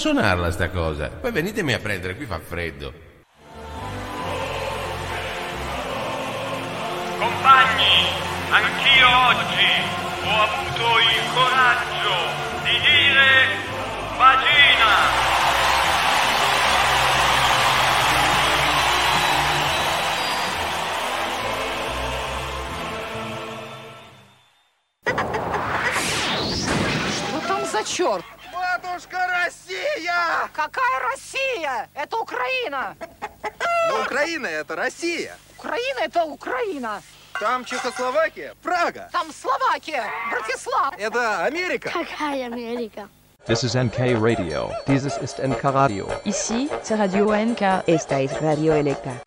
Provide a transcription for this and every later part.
suonarla sta cosa. Poi venitemi a prendere, qui fa freddo. Там Чехословакия, Прага. Там Словакия, Братислав. Это Америка. Какая Америка? This is NK Radio. Dieses ist NK Radio. Ici, c'est Radio NK. Esta es Radio Electa.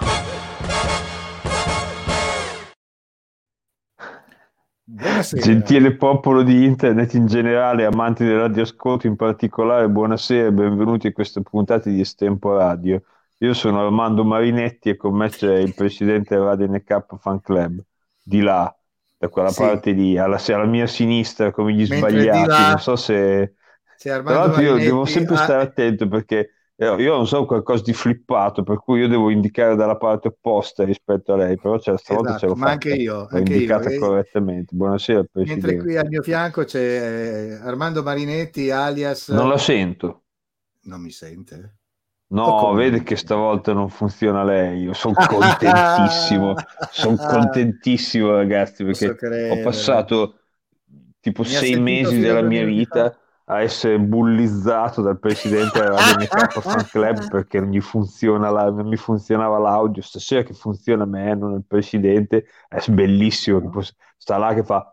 Buonasera. Gentile popolo di internet in generale, amanti del radioascolto in particolare, buonasera e benvenuti a questa puntata di Estempo Radio. Io sono Armando Marinetti e con me c'è il presidente del Radio NK Fan Club, di là, da quella Sì. parte lì, alla, alla mia sinistra, come gli Mentre sbagliati. là Non so se... C'è Tra Armando l'altro io devo sempre ah, stare attento perché eh, io non so qualcosa di flippato, per cui io devo indicare dalla parte opposta rispetto a lei, però c'è, stavolta ce esatto, l'ho ma fatta, anche io, l'ho anche io. indicata E- correttamente. Buonasera, mentre Presidente. qui al mio fianco c'è eh, Armando Marinetti alias... Non la sento. Non mi sente? No, vede che stavolta non funziona lei. Io sono contentissimo, sono contentissimo, ragazzi, perché ho passato tipo Mi sei mesi della mia vita a essere bullizzato dal presidente della NK Fan Club perché non gli funziona la- non mi funzionava l'audio. Stasera che funziona a me, non il presidente, è bellissimo. sta là che fa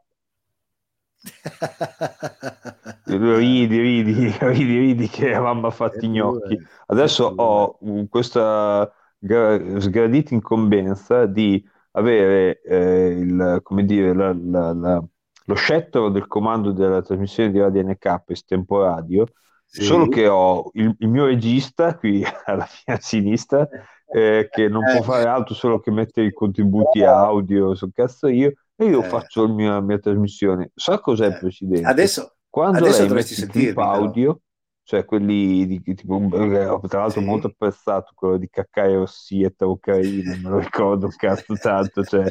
ridi, ridi, ridi, ridi che mamma ha fatto i gnocchi. Adesso ho questa gra- sgradita incombenza di avere eh, il, come dire, la- la- la- lo scettro del comando della trasmissione di Radio NK estemporaneo, Sì. solo che ho il, il mio regista qui alla mia sinistra eh, che non Eh. può fare altro solo che mettere i contributi audio, so cazzo io, e io Eh. faccio il la mia trasmissione. Sa cos'è, Eh. Presidente? Adesso, Quando adesso dovresti il sentirmi, però. audio, cioè quelli di tipo, tra l'altro Sì. molto apprezzato quello di Caccaia Rossietta Ucraina, me lo ricordo un cazzo tanto, cioè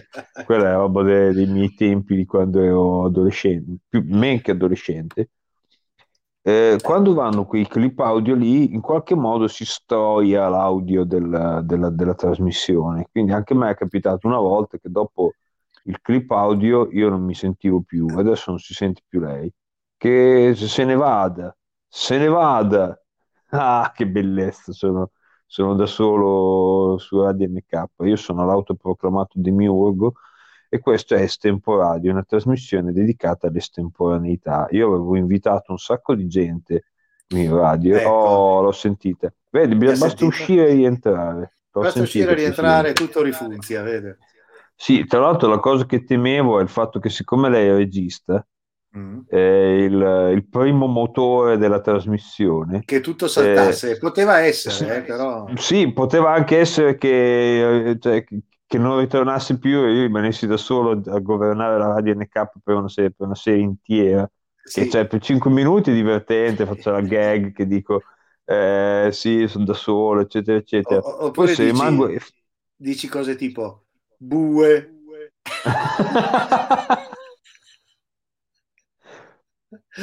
quella è roba de- dei miei tempi di quando ero adolescente, più men che adolescente. Eh, quando vanno quei clip audio lì, in qualche modo si storia l'audio del- della, della trasmissione. Quindi anche a me è capitato una volta che dopo il clip audio io non mi sentivo più, adesso non si sente più lei. Che se ne vada, se ne vada. Ah, che bellezza, sono, sono da solo su Radio NK. Io sono l'autoproclamato demiurgo e questo è Estemporadio, una trasmissione dedicata all'estemporaneità. Io avevo invitato un sacco di gente in radio, Ecco. oh, l'ho sentita. Vedi, basta sentito? uscire e rientrare. L'ho basta uscire e rientrare, tutto rifunzia, vede? Sì, tra l'altro la cosa che temevo è il fatto che siccome lei è regista, Mm. è il, il primo motore della trasmissione. Che tutto saltasse. Eh, Poteva essere, sì. eh, però... Sì, poteva anche essere che, eh, cioè, che- che non ritornasse più e io rimanessi da solo a governare la Radio NK per una serie, per una serie intera. Che Sì. cioè, per 5 minuti è divertente, faccio la gag che dico eh, sì, sono da solo, eccetera, eccetera. o- Poi oppure se dici, rimango... dici cose tipo bue.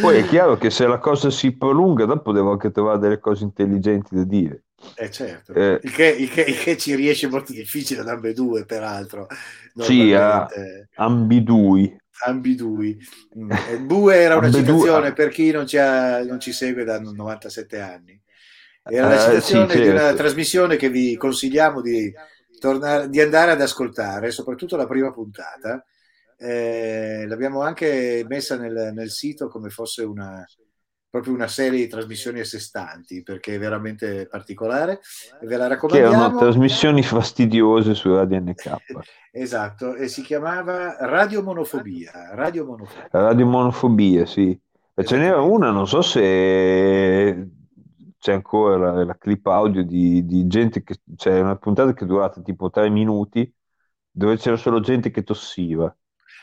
Poi è chiaro che se la cosa si prolunga, dopo devo anche trovare delle cose intelligenti da dire. Eh certo, Eh, il, che, il che- il che ci riesce molto difficile ad ambedue, peraltro, sì, a normalmente, ambidui. ambidui. Mm. E Bue era una Ambedue- citazione per chi non ci, ha- non ci segue da 97 anni. Era una Eh, citazione sì, di una certo. trasmissione che vi consigliamo di, tornare, di andare ad ascoltare, soprattutto la prima puntata. Eh, l'abbiamo anche messa nel, nel sito come fosse una, proprio una serie di trasmissioni a sé stanti, perché è veramente particolare. E ve la Che erano trasmissioni fastidiose su Radio NK. Esatto, e si chiamava Radio Monofobia. Radio Monofobia. Radio Monofobia, sì. E ce n'era una, non so se c'è ancora la, la clip audio di, di gente che cioè, c'è una puntata che è durata tipo tre minuti dove c'era solo gente che tossiva.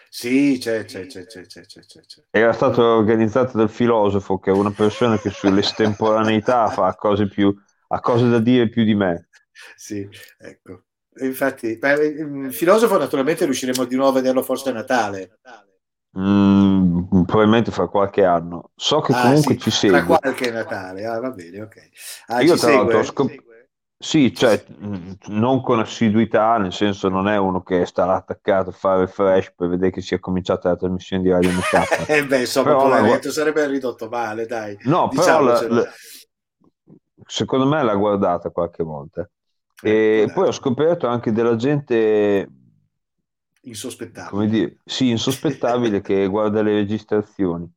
Sì, c'è, c'è, c'è, c'è, c'è, c'è, c'è. Era stato organizzato dal filosofo, che è una persona che sull'estemporaneità fa cose più, ha cose da dire più di me. Sì, ecco. Infatti, beh, il filosofo naturalmente riusciremo di nuovo a vederlo forse a Natale. Natale. Mm, probabilmente fra qualche anno. So che Ah, comunque sì, ci segue. qualche Natale. Ah, va bene, ok. Ah, Io tra l'altro ho Sì, cioè, mh, non con assiduità, nel senso non è uno che starà attaccato a fare fresh per vedere che sia cominciata la trasmissione di Radio NK. Eh beh, insomma, Però la sarebbe ridotto male, dai. No, però la- Diciamocelo. la- secondo me l'ha guardata qualche volta. Eh, E può poi ho scoperto anche della gente, Insospettabile. come dire, sì, insospettabile che guarda le registrazioni.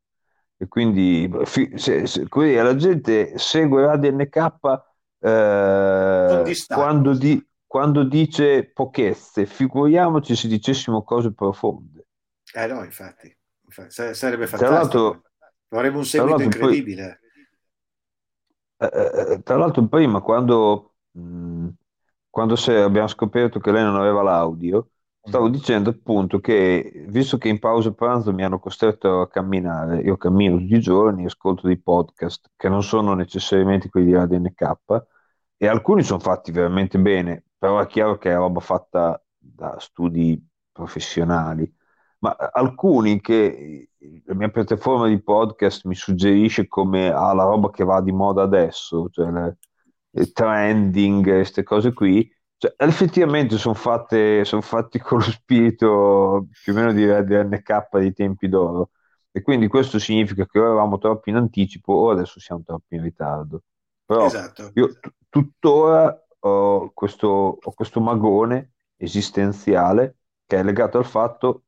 E quindi se- se- dire, la gente segue Radio NK eh, quando, di- quando dice pochezze, figuriamoci se dicessimo cose profonde. Eh no, infatti, Infatti, sa- sarebbe Tra fantastico. l'altro, Avremo un tra seguito l'altro poi- incredibile. Eh, eh, tra l'altro prima quando, mh, quando se- abbiamo scoperto che lei non aveva l'audio, stavo dicendo appunto che visto che in pausa pranzo mi hanno costretto a camminare, io cammino tutti i giorni, ascolto dei podcast che non sono necessariamente quelli di Radio NK e alcuni sono fatti veramente bene, però è chiaro che è roba fatta da studi professionali, ma alcuni che la mia piattaforma di podcast mi suggerisce come ah, la roba che va di moda adesso, cioè le, le trending, queste cose qui, cioè, effettivamente sono fatte, sono fatti con lo spirito più o meno di Radio NK dei tempi d'oro. E quindi questo significa che o eravamo troppo in anticipo o adesso siamo troppo in ritardo. Però Esatto. io t- tuttora ho questo, ho questo magone esistenziale che è legato al fatto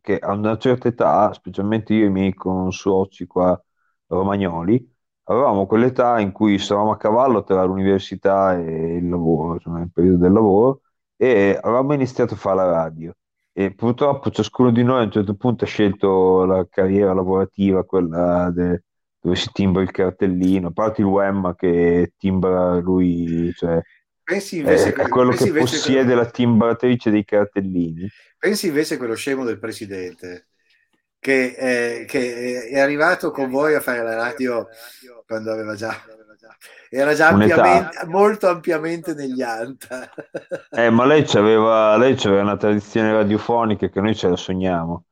che a una certa età, specialmente io e i miei consoci qua romagnoli, avevamo quell'età in cui stavamo a cavallo tra l'università e il lavoro, insomma, il periodo del lavoro, e avevamo iniziato a fare la radio. E purtroppo ciascuno di noi a un certo punto ha scelto la carriera lavorativa, quella de- dove si timbra il cartellino, a parte il Wemma che timbra lui, cioè Pensi invece, è quello che possiede la timbratrice dei cartellini. pensi invece a quello scemo del presidente che, eh, che è arrivato con voi a fare la radio quando aveva già era già ampiamente, molto ampiamente negli anta. Eh, ma lei c'aveva, lei c'aveva una tradizione radiofonica che noi ce la sogniamo.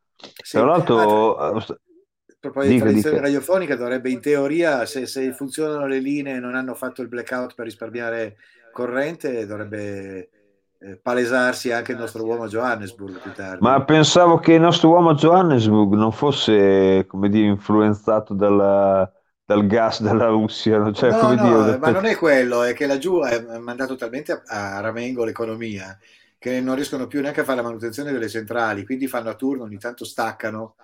Sì. Tra l'altro, Ah, eh, A proposito di tradizione dica. radiofonica, dovrebbe in teoria, se, se funzionano le linee e non hanno fatto il blackout per risparmiare corrente, dovrebbe eh, palesarsi anche il nostro uomo Johannesburg più tardi. ma pensavo che il nostro uomo Johannesburg non fosse, come dire, influenzato dalla- dal gas della Russia, cioè, no, come no, dire, eh, ma non è quello, è che laggiù è mandato talmente a, a ramengo l'economia che non riescono più neanche a fare la manutenzione delle centrali, quindi fanno a turno, ogni tanto staccano,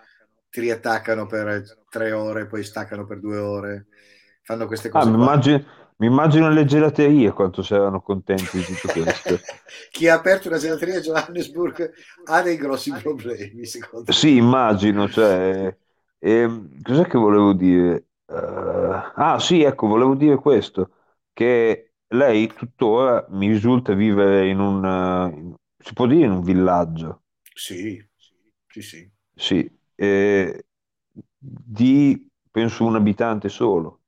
ti riattaccano per tre ore, poi staccano per due ore, fanno queste Ah, cose qua. immagino, mi immagino le gelaterie quanto saranno contenti di tutto questo. Chi ha aperto una gelateria a Johannesburg ha dei grossi problemi, secondo me. Sì, immagino, cioè, ehm, cos'è che volevo dire? Eh, ah, sì, ecco, volevo dire questo, che lei tuttora mi risulta vivere in un, eh, in- si può dire in un villaggio, Sì, sì, sì. sì, eh, di, penso, un abitante solo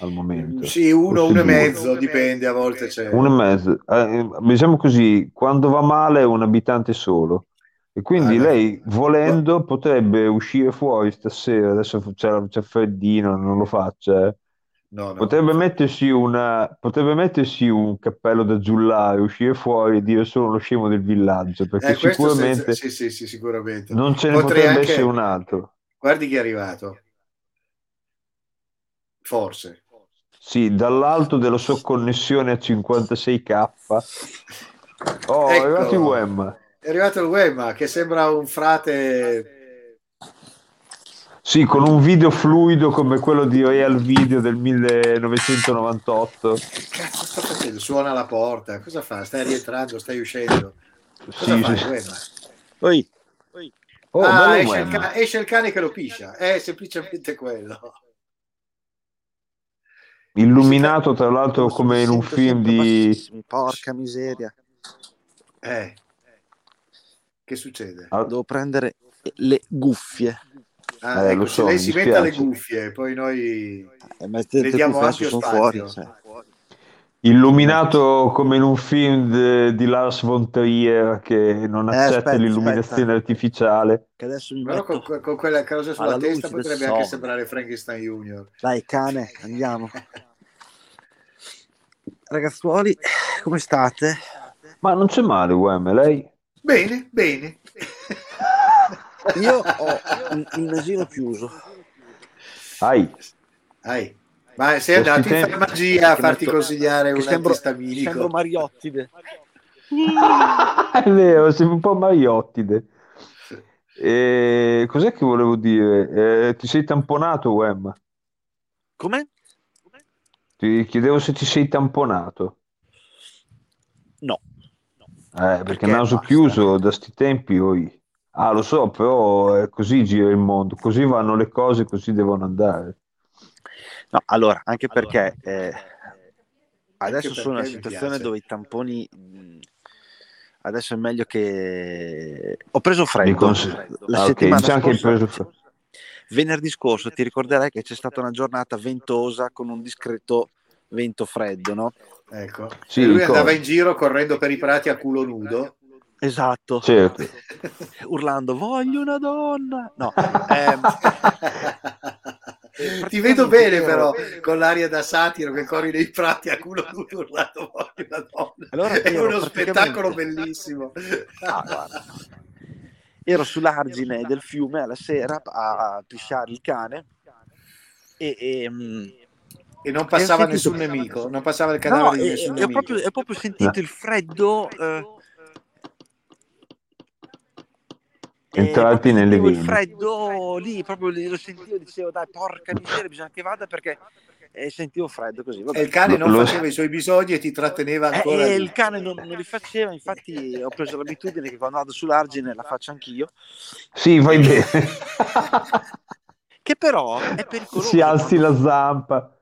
al momento. Sì, uno, uno e mezzo, dipende, a volte c'è. Uno e mezzo. Eh, diciamo così, quando va male è un abitante solo. E quindi Ah, lei, volendo, potrebbe uscire fuori stasera, adesso c'è, c'è freddino, non lo faccia, eh. No, no. Potrebbe mettersi una, potrebbe mettersi un cappello da giullare, uscire fuori e dire sono lo scemo del villaggio, perché Eh, sicuramente senza- Sì, sì, sì, sicuramente. non ce ne Potrei potrebbe anche- essere un altro. Guardi chi è arrivato. Forse. Sì, dall'alto della sua connessione a 56k. Oh, è Ecco. arrivato il Wem. È arrivato il Wemma che sembra un frate. Sì, con un video fluido come quello di Real Video del 1998. Cazzo sta facendo? Suona alla porta. Cosa fa? Stai rientrando, stai uscendo. Cosa Sì, fa sì. Wemma? Oi, Oh, ah, bello esce il, ca- esce il cane che lo piscia. È semplicemente quello. Illuminato tra l'altro come in un film di... Porca miseria. Eh. Che succede? Ah, Devo prendere, le guffie. Ah, Eh, ecco, lo se so, lei si metta le cuffie, poi noi Eh, ma te, le ampio sono fuori. cioè. Illuminato come in un film de- di Lars von Trier che non Eh, accetta aspetta, l'illuminazione aspetta. artificiale. Che adesso mi Però metto... con, con quella cosa sulla alla testa potrebbe anche sole. sembrare Frankenstein Junior. Dai, cane, andiamo. Ragazzuoli, come state? Ma non c'è male, UM, lei? Bene, bene. Io ho il, nasino chiuso. Ai, Dai. Ma sei Questi andato in farmacia a farti metto- consigliare un sembro, antistaminico? sembro Mariottide. è vero, sei un po' Mariottide. E cos'è che volevo dire? Eh, ti sei tamponato, UM? Come? Ti chiedevo se ti sei tamponato. No. Eh, perché Perché naso basta. chiuso da sti tempi, oi. Ah, lo so, però è così gira il mondo, così vanno le cose, così devono andare. No, allora, anche perché eh, adesso perché sono in una situazione dove i tamponi mh, adesso è meglio che ho preso freddo cons- la Ah, settimana hai scorsa preso freddo. venerdì scorso ti ricorderai che c'è stata una giornata ventosa con un discreto vento freddo, no? Ecco. Sì, lui ricordo. andava in giro correndo per i prati a culo nudo. Esatto, Certo. urlando voglio una donna. No, ehm, Ti vedo bene però con l'aria da satiro che corri nei prati a culo voglio una donna. Allora, è uno praticamente- spettacolo bellissimo. Ah, guarda. ero sull'argine del fiume alla sera a pisciare il cane e, e, mm, E non passava E nessun nemico, non passava il no, cadavere di e- nessun e ho, nemico. proprio, ho proprio sentito il freddo eh, e Entrati nelle sentivo il freddo lì proprio lì lo sentivo dicevo dai porca miseria bisogna che vada perché eh, sentivo freddo così vabbè. E il cane non Lo- faceva i suoi bisogni e ti tratteneva Eh, ancora. e lì. il cane non, non li faceva infatti ho preso l'abitudine che quando vado sull'argine la faccio anch'io Sì, vai bene. che però è pericoloso Si alzi la zampa.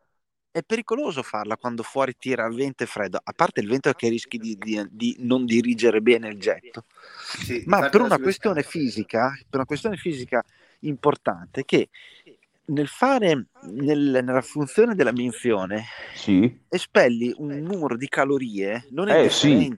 È pericoloso farla quando fuori tira il vento e freddo, a parte il vento che rischi di, di- di non dirigere bene il getto, Sì, ma per una questione fisica, per una questione fisica importante che nel fare nel- nella funzione della minzione Sì. espelli un numero di calorie non Eh, sì.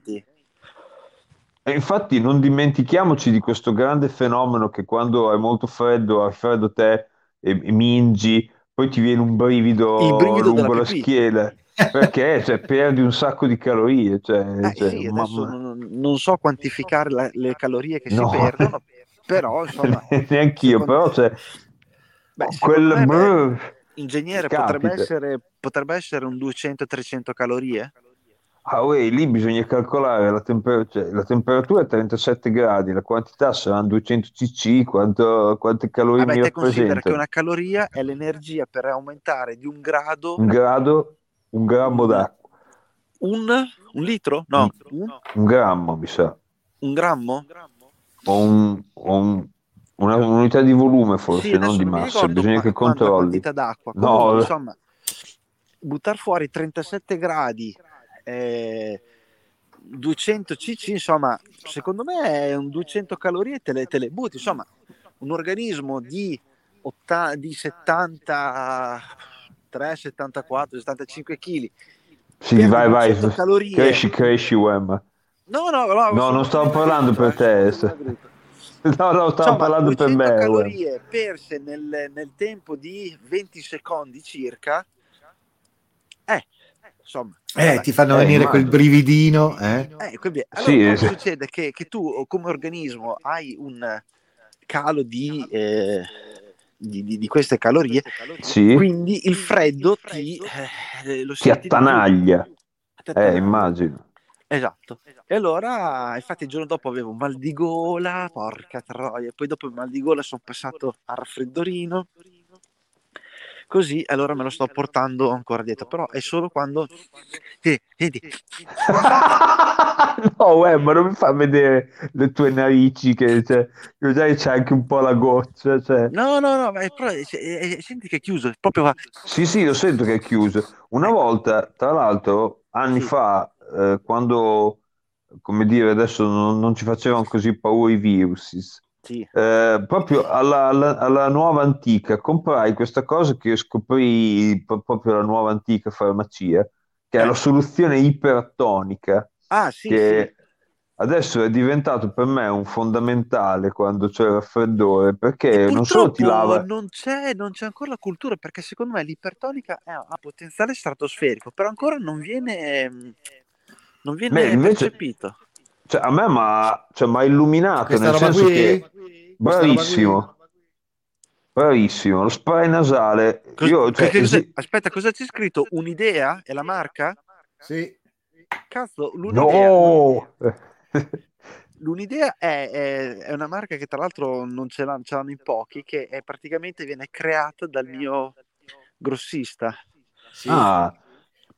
E infatti non dimentichiamoci di questo grande fenomeno che quando è molto freddo, hai freddo te e, e mingi, poi ti viene un brivido, lungo la pipì. schiena. Perché? Cioè, perdi un sacco di calorie. Cioè, Eh, cioè, sì, non, non so quantificare la- le calorie che No. si perdono, però insomma, Neanch'io, secondo- però cioè, beh, quel me, beh, ingegnere potrebbe essere, potrebbe essere un 200-300 calorie? Ah, uè, lì bisogna calcolare la, temper- cioè, la temperatura è 37 gradi, la quantità saranno 200 cc, quanto- quante calorie Vabbè, mi che rappresentano? una caloria è l'energia per aumentare di un grado Un grado, un grammo d'acqua, un, un litro? No, un, un grammo mi sa, un grammo? o, un- o un- una- un'unità di volume forse, Sì, non di massa, bisogna qua- che quanta controlli. quantità d'acqua. No, Comunque, eh. insomma, buttare fuori 37 gradi, eh, 200 cc, insomma, secondo me è un 200 calorie te le, te le butti. Insomma, un organismo di, otta- di 73, 74, 75 kg. Sì, vai, vai, 200 calorie. cresci, cresci, Wem. No, no, no, No, non stavo parlando per te. No, no, stavo Insomma, parlando per 200 me. Wem. calorie perse nel, nel tempo di 20 secondi circa, eh, insomma, Eh, vabbè. ti fanno Eh, venire quel brividino. Eh? Eh, quindi, allora, Sì, cosa sì. succede? Che, che tu come organismo hai un calo di, eh, di, di- di queste calorie, Sì, quindi il freddo ti, eh, lo ti attanaglia. Eh, immagino. Esatto. E allora, infatti, il giorno dopo avevo un mal di gola, porca troia. Poi dopo il mal di gola sono passato al raffreddorino. Così, allora me lo sto portando ancora dietro. Però è solo quando... Sì, senti, No, Wem, ma non mi fa vedere le tue narici che cioè, cos'hai, c'è anche un po' la goccia. Cioè. No, no, no, ma è però, senti che è chiuso. Proprio va... Sì, sì, lo sento che è chiuso. Una volta, tra l'altro, anni Sì. fa, eh, quando, come dire, adesso non, non ci facevano così paura i virus, Sì. eh, proprio alla, alla- alla nuova antica, comprai questa cosa che scoprì pro- proprio alla nuova antica farmacia, che è Eh. la soluzione ipertonica, Ah, sì, che sì. adesso è diventato per me un fondamentale quando c'è il raffreddore, perché non solo ti lava, non c'è, non c'è ancora la cultura, perché secondo me l'ipertonica ha potenziale stratosferico, però ancora non viene, non Beh, viene invece, percepito. Cioè, a me m'ha cioè, m'ha illuminato, Questa nel roba senso qui? che bravissimo, bravissimo, lo spray nasale, Cos- io, cioè, cos'è- Aspetta, cosa c'è scritto? Un'idea? È la marca? Sì. Cazzo, l'unidea, no! l'unidea è, è- è una marca che tra l'altro non ce l'hanno, ce l'hanno in pochi, che è praticamente viene creata dal mio grossista. Sì. Ah,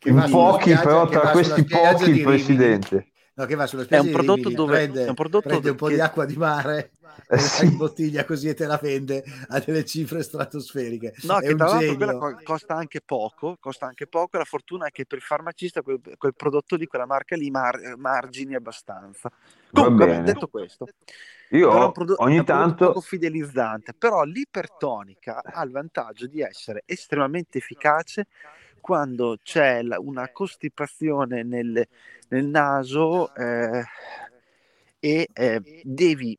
in pochi, però tra questi pochi il presidente. No, che va sulla È spiaggia un di prodotto Rimini, dove- prende, è un prodotto prende un po' che- di acqua di mare Eh sì. la imbottiglia così e te la vende a delle cifre stratosferiche. No, è che un tra l'altro quella co- costa anche poco, costa anche poco, la fortuna è che per il farmacista quel, quel prodotto lì, quella marca lì, mar- margini abbastanza. Va Comunque, detto questo, Io però è è ogni tanto... poco fidelizzante, però l'ipertonica ha il vantaggio di essere estremamente efficace quando c'è la- una costipazione nel, nel naso eh, e eh, devi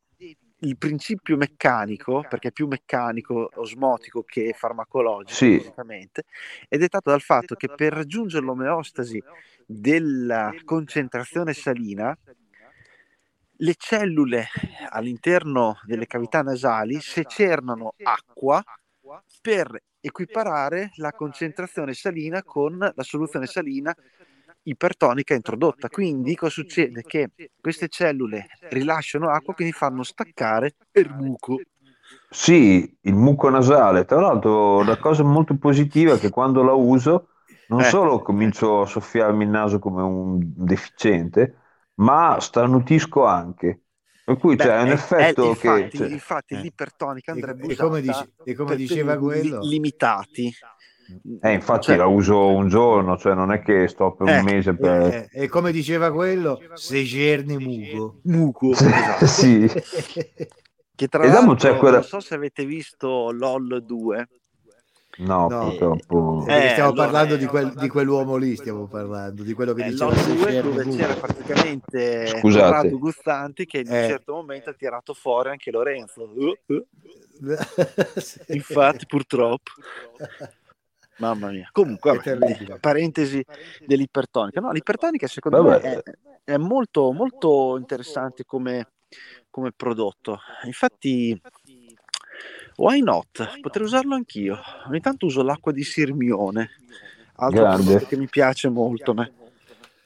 il principio meccanico, perché è più meccanico, osmotico che farmacologico, Sì. è dettato dal fatto che per raggiungere l'omeostasi della concentrazione salina, le cellule all'interno delle cavità nasali secernano acqua per equiparare la concentrazione salina con la soluzione salina ipertonica introdotta. Quindi cosa succede? Che queste cellule rilasciano acqua, quindi fanno staccare il muco. Sì, il muco nasale. Tra l'altro, la cosa molto positiva è che quando la uso, non Eh. solo comincio a soffiarmi il naso come un deficiente, ma starnutisco anche. Per cui Beh, c'è un è- è- effetto infatti, che... cioè, infatti eh. l'ipertonica E, andrebbe e come, usata dice- e come diceva periodi li- quello, limitati. eh, infatti Cioè, la uso un giorno, cioè non è che sto per Eh, un mese per... e, e come diceva quello, se gerne mugo. muco, Sì, esatto. sì. Che tra E dopo l'altro c'è quella- non so se avete visto LOL 2. No, No. purtroppo... Eh, stiamo allora, parlando eh, di, quel- di quell'uomo lì, stiamo parlando, di quello che Eh, diceva LOL se 2 gerne dove mugo. c'era praticamente Scusate. Corrado Gustanti che in un Eh. certo momento ha tirato fuori anche Lorenzo. Uh, uh. Sì. Infatti, purtroppo. Mamma mia. Comunque, vabbè, terribile. parentesi dell'ipertonica. No, l'ipertonica secondo Vabbè. me è, è molto, molto interessante come, come prodotto. Infatti, why not? Potrei usarlo anch'io. Ogni tanto uso l'acqua di Sirmione, altro che mi piace molto. me.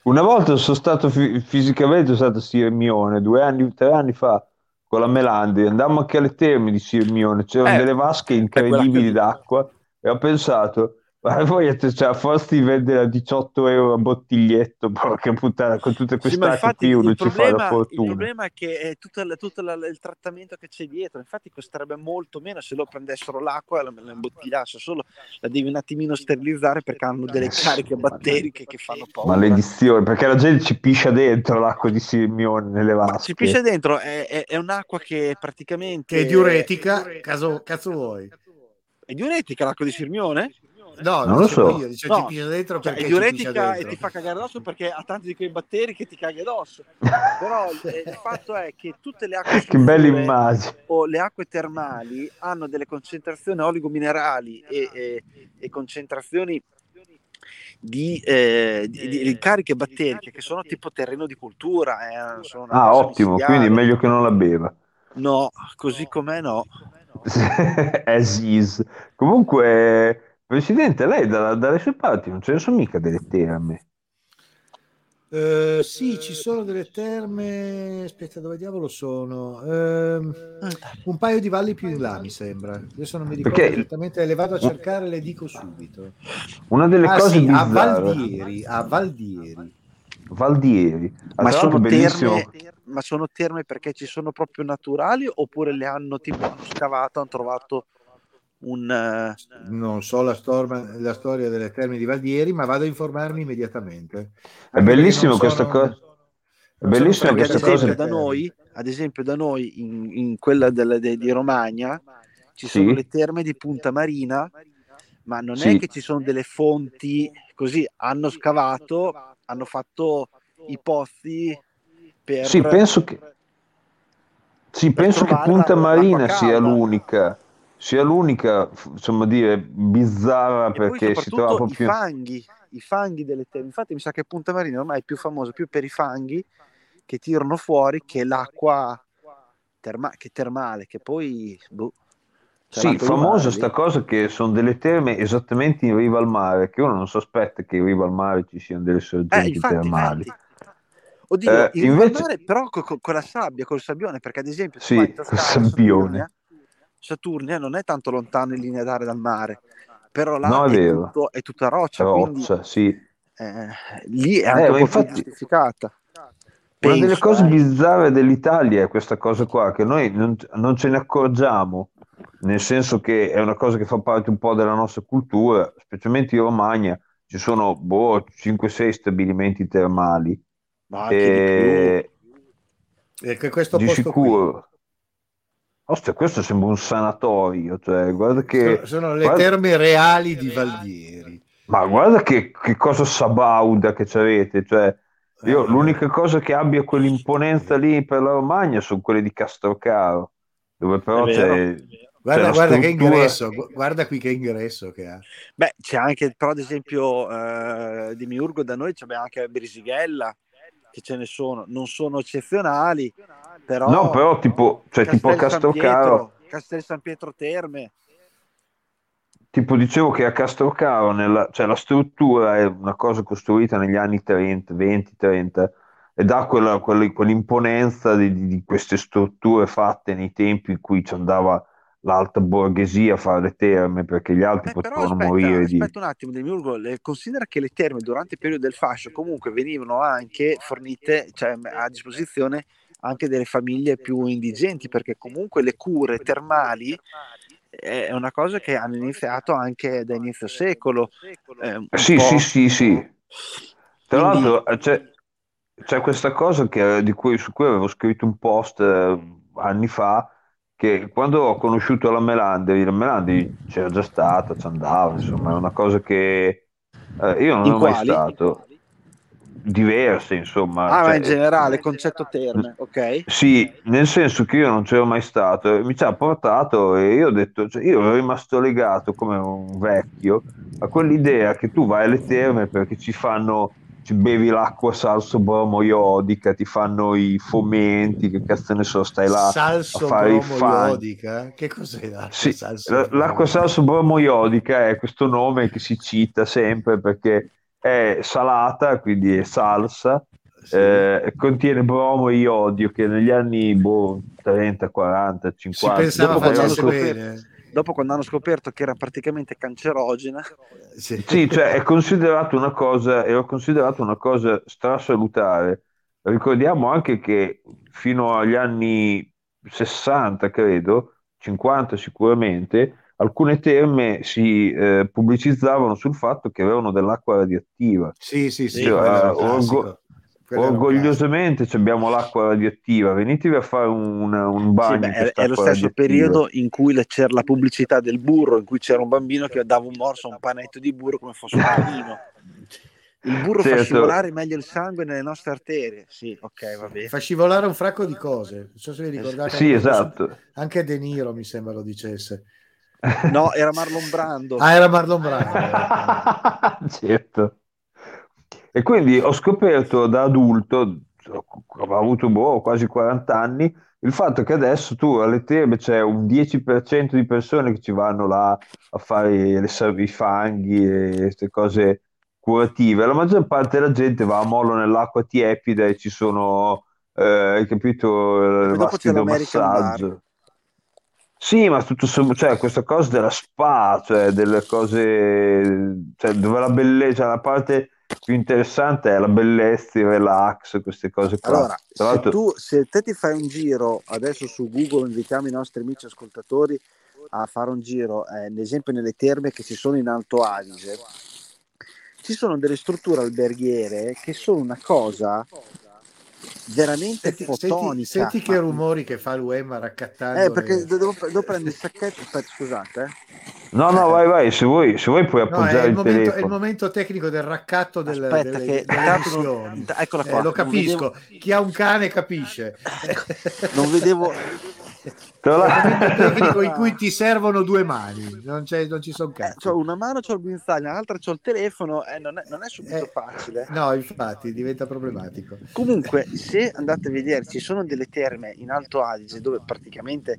Una volta sono stato fi- fisicamente, sono stato Sirmione, due anni, tre anni fa, con la Melandi, andammo anche alle terme di Sirmione, c'erano Eh, delle vasche quella incredibili d'acqua e ho pensato, ma voi cioè, a forza di vendere a 18 euro a bottiglietto, porca puttana, con tutte Sì, queste ma infatti qui uno il ci fa la problema, il fortuna. problema è che è tutto, il, tutto la- il trattamento che c'è dietro. Infatti, costerebbe molto meno se lo prendessero l'acqua e la, la imbottigliassero. Solo la devi un attimino sterilizzare perché hanno delle Eh sì, cariche batteriche che fanno paura. Maledizione, perché la gente ci piscia dentro l'acqua di Sirmione nelle Ma vasche. ci pisce dentro, è, è- è un'acqua che praticamente Che è diuretica, caso, cazzo vuoi? È diuretica l'acqua di Sirmione? No, Non lo dicevo so. Io, dice, No, ci piscia dentro Cioè, perché è ci piscia diuretica e ti fa cagare addosso perché ha tanti di quei batteri che ti caghi addosso. Però eh, il fatto è che tutte le acque Che bella immagine. o le acque termali hanno delle concentrazioni oligominerali e, e- e concentrazioni di, eh, di- di- cariche batteriche che sono tipo terreno di cultura. eh, sono una Ah, cosa ottimo, micidiale. quindi meglio che non la beva. No, così com'è no. As is. Comunque, Presidente, lei da- dalle sue parti non ce ne sono mica delle terme. Eh, sì, ci sono delle terme. Aspetta, dove diavolo sono? Ehm, un paio di valli più in là, mi sembra. Adesso non mi ricordo Perché- esattamente, le vado a cercare e le dico subito. Una delle Ah, cose sì, a bizzarre, Valdieri, a Valdieri. Valdieri, Ah, Ma sono, terme, ma sono terme perché ci sono proprio naturali oppure le hanno tipo scavato, hanno trovato un... eh, Non so la, storma- la storia delle terme di Valdieri, ma vado a informarmi immediatamente. È bellissimo perché questa sono- cosa. È bellissima Perché ad questa esempio, cosa. da noi, ad esempio da noi in, in quella del- de- di Romagna ci Sì. sono le terme di Punta Marina, ma non Sì. è che ci sono delle fonti così, hanno scavato, hanno fatto i pozzi per... Sì, penso che, sì, penso che Punta Marina sia l'unica, sia l'unica, insomma, dire bizzarra E perché si trova soprattutto i proprio. fanghi, i fanghi delle terme. Infatti mi sa che Punta Marina ormai è più famosa più per i fanghi che tirano fuori che l'acqua terma- che termale, che poi... Boh, Sì, famosa sta cosa che sono delle terme esattamente in riva al mare, che uno non sospetta che in riva al mare ci siano delle Eh, sorgenti infatti, termali. infatti. Oddio, Eh, in invece- mare, però co- co- con la sabbia, col sabbione, perché ad esempio Sì, col sabbione. Saturnia, Saturnia non è tanto lontano in linea d'aria dal mare, però là No, è è, tutto- è tutta roccia, quindi Roccia, sì. eh, lì è Eh, anche ma un po' più infatti- giustificata. Una delle Penso, cose eh. bizzarre dell'Italia è questa cosa qua, che noi non, non ce ne accorgiamo, nel senso che è una cosa che fa parte un po' della nostra cultura, specialmente in Romagna ci sono boh, 5-6 stabilimenti termali Ma anche e E che questo di posto qui sicuro. Ostia, questo sembra un sanatorio, cioè, guarda che, sono, sono le guarda- terme reali di Valdieri. ma guarda che, che cosa sabauda che c'avete, cioè, io Eh. l'unica cosa che abbia quell'imponenza lì per la Romagna sono quelle di Castrocaro, dove però c'è, c'è Guarda, guarda che struttura- ingresso, gu- guarda qui che ingresso che ha. Beh, c'è anche, però ad esempio eh, di Miurgo da noi c'è anche Brisighella, che ce ne sono, non sono eccezionali, però... No, però tipo, cioè, tipo a Castel San Castrocaro, Pietro, Castel San Pietro Terme, tipo dicevo che a Castrocaro, nella, cioè la struttura è una cosa costruita negli anni 30, 20, 30 e dà quella, quella- quell'imponenza di, di- di queste strutture fatte nei tempi in cui ci andava l'alta borghesia a fare le terme perché gli altri Beh, potevano aspetta, morire di... aspetta un attimo, Demiurgo, considera che le terme durante il periodo del fascio comunque venivano anche fornite, cioè a disposizione anche delle famiglie più indigenti, perché comunque le cure termali è una cosa che hanno iniziato anche da inizio secolo. eh, Sì, po'. sì, sì, sì. Tra l'altro eh, c'è, c'è questa cosa che- di cui, su cui avevo scritto un post eh, anni fa, che quando ho conosciuto la Melandri, la Melandri c'era già stata, ci andava, insomma, è una cosa che eh, io non In ero mai stato. Diverse, insomma. Ah, ma cioè, in generale, concetto terme, ok? sì, nel senso che io non c'ero mai stato, e mi ci ha portato e io ho detto, cioè, io ero rimasto legato come un vecchio a quell'idea che tu vai alle terme perché ci fanno, ci bevi l'acqua salso bromo iodica, ti fanno i fomenti, che cazzo ne so, stai là Salso a fare i iodica? Che cos'è l'acqua Sì, salso l'acqua salso bromo iodica è questo nome che si cita sempre perché è salata, quindi è salsa, Sì. eh, contiene bromo e iodio che negli anni boh, 30, 40, si 50 pensava dopo quando hanno facesse scoperto- bene. Dopo quando hanno scoperto che era praticamente cancerogena, Sì. Sì, cioè è considerato una cosa, era considerato una cosa strasalutare. Ricordiamo anche che fino agli anni 60, credo, 50 sicuramente, alcune terme si eh, pubblicizzavano sul fatto che avevano dell'acqua radioattiva. Sì, sì, sì, Cioè, orgo- orgogliosamente ci abbiamo l'acqua radioattiva, venitevi a fare un, un Sì, bagno beh, in è, è lo stesso periodo in cui le- c'era la pubblicità del burro, in cui c'era un bambino che dava un morso a un panetto di burro come fosse un panino. Il burro fa Certo. scivolare meglio il sangue nelle nostre arterie. Sì, ok, va bene. Fa scivolare un fracco di cose. Non so se vi ricordate. Sì, anche- esatto. Anche De Niro mi sembra lo dicesse. No, era Marlon Brando. Ah, era Marlon Brando. certo. E quindi ho scoperto da adulto, ho avuto boh, quasi 40 anni, il fatto che adesso tu alle terme c'è un 10% di persone che ci vanno là a fare le, i fanghi e queste cose curative. La maggior parte della gente va a mollo nell'acqua tiepida e ci sono, eh, hai capito, il c'è l'American massaggio. Sì, ma tutto som- cioè, questa cosa della spa, cioè delle cose, cioè, dove la bellezza, la parte più interessante è la bellezza, il relax, queste cose qua. Allora, se, l'altro, tu, se te ti fai un giro adesso su Google, invitiamo i nostri amici ascoltatori a fare un giro, eh, ad esempio nelle terme che ci sono in Alto Adige, ci sono delle strutture alberghiere che sono una cosa veramente Senti, fotonica. senti, senti che ma- rumori che fa l'UEMA raccattando. Eh, perché le- devo, devo prendere il sacchetto, scusate. eh. No, no, vai, vai, se vuoi, se vuoi puoi No, è appoggiare il, il, momento, è il telefono. momento tecnico del raccatto del, Aspetta, delle, che delle emissioni. eccola Eh, qua, lo non capisco. Chi ha un cane capisce. Non vedevo... Tecnico in cui ti servono due mani, non, c'è, non ci sono Eh, cazzo. c'ho una mano c'ho il guinzaglio, l'altra c'ho il telefono, eh, non, è, non è subito Eh, facile. No, infatti diventa problematico. Comunque, se andate a vedere, ci sono delle terme in Alto Adige dove praticamente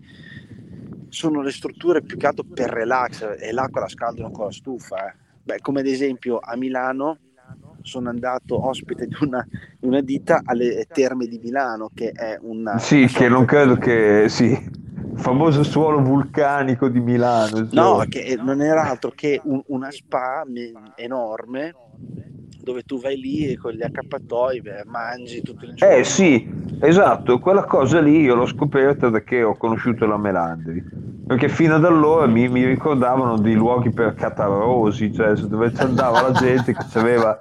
sono le strutture più che altro per relax e l'acqua la scaldano con la stufa. eh. Beh, come ad esempio a Milano sono andato ospite di una, di una ditta alle terme di Milano che è una... Sì, che non credo che... Sì, il famoso suolo vulcanico di Milano. No, che non era altro che un- una spa me- enorme dove tu vai lì con gli accappatoi beh, mangi tutto il giorno. Eh sì, esatto, quella cosa lì io l'ho scoperta da che ho conosciuto la Melandri, perché fino ad allora mi, mi ricordavano dei luoghi per catarrosi, cioè dove ci andava la gente che aveva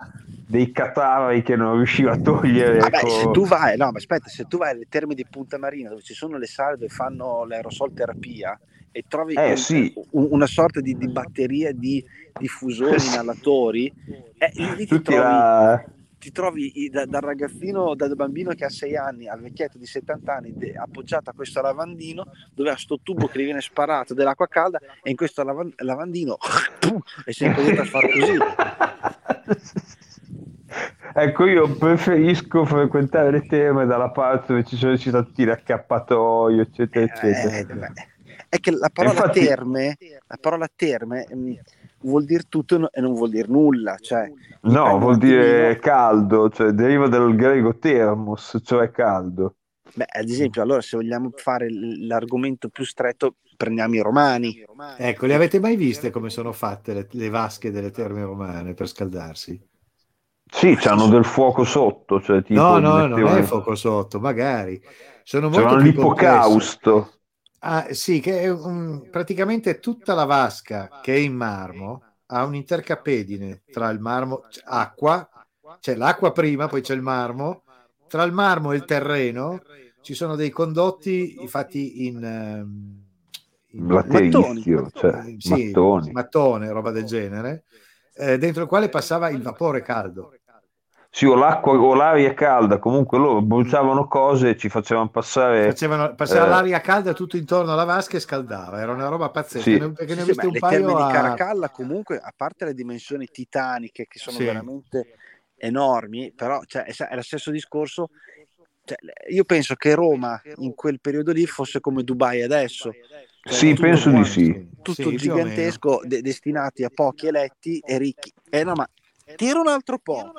dei catarri che non riusciva a togliere. Vabbè, ecco. se tu vai, no, ma aspetta, se tu vai alle terme di Punta Marina dove ci sono le sale dove fanno l'aerosol terapia e trovi Eh, un- sì. un- una sorta di, di batteria di diffusori, inalatori, eh, lì ti trovi, la- ti trovi da- dal ragazzino, dal bambino che ha 6 anni al vecchietto di 70 anni de- appoggiato a questo lavandino dove ha sto tubo che gli viene sparato dell'acqua calda e in questo lavan- lavandino è sempre dentro a far così. Ecco, io preferisco frequentare le terme dalla parte dove ci sono i tutti l'accappatoio, eccetera, eccetera. Eh, è che la parola Infatti- terme, la parola terme mm, vuol dire tutto e no- non vuol dire nulla. Cioè, No, vuol dire caldo, cioè deriva dal greco thermos, cioè caldo. beh, ad esempio, allora se vogliamo fare l'argomento più stretto, prendiamo i romani. Ecco, le avete mai viste come sono fatte le, le vasche delle terme romane per scaldarsi? Sì, c'hanno del fuoco sotto, cioè tipo no, no, non è fuoco sotto, magari. Sono molto complesse. l'ipocausto. Ah, sì, che è un- praticamente tutta la vasca che è in marmo ha un intercapedine tra il marmo, acqua, c'è l'acqua prima, poi c'è il marmo, tra il marmo e il terreno ci sono dei condotti fatti in, ehm, in Laterizio, cioè eh, sì, mattoni. mattone, roba del genere, eh, dentro il quale passava il vapore caldo. Sì, o l'acqua o l'aria calda, comunque loro bruciavano cose e ci facevano passare. Facevano, passava eh, l'aria calda tutto intorno alla vasca e scaldava, era una roba pazzesca. Sì. Ne- Perché ne ho Sì, beh, un le paio terme a... di Caracalla comunque, a parte le dimensioni titaniche che sono Sì. veramente enormi, però cioè, è, lo stesso discorso. cioè, io penso che Roma in quel periodo lì fosse come Dubai adesso. Cioè, Sì, tutto penso di quanto- sì. Tutto Sì, più o gigantesco, de- destinati a pochi eletti e ricchi. Eh no, ma tira un altro po'.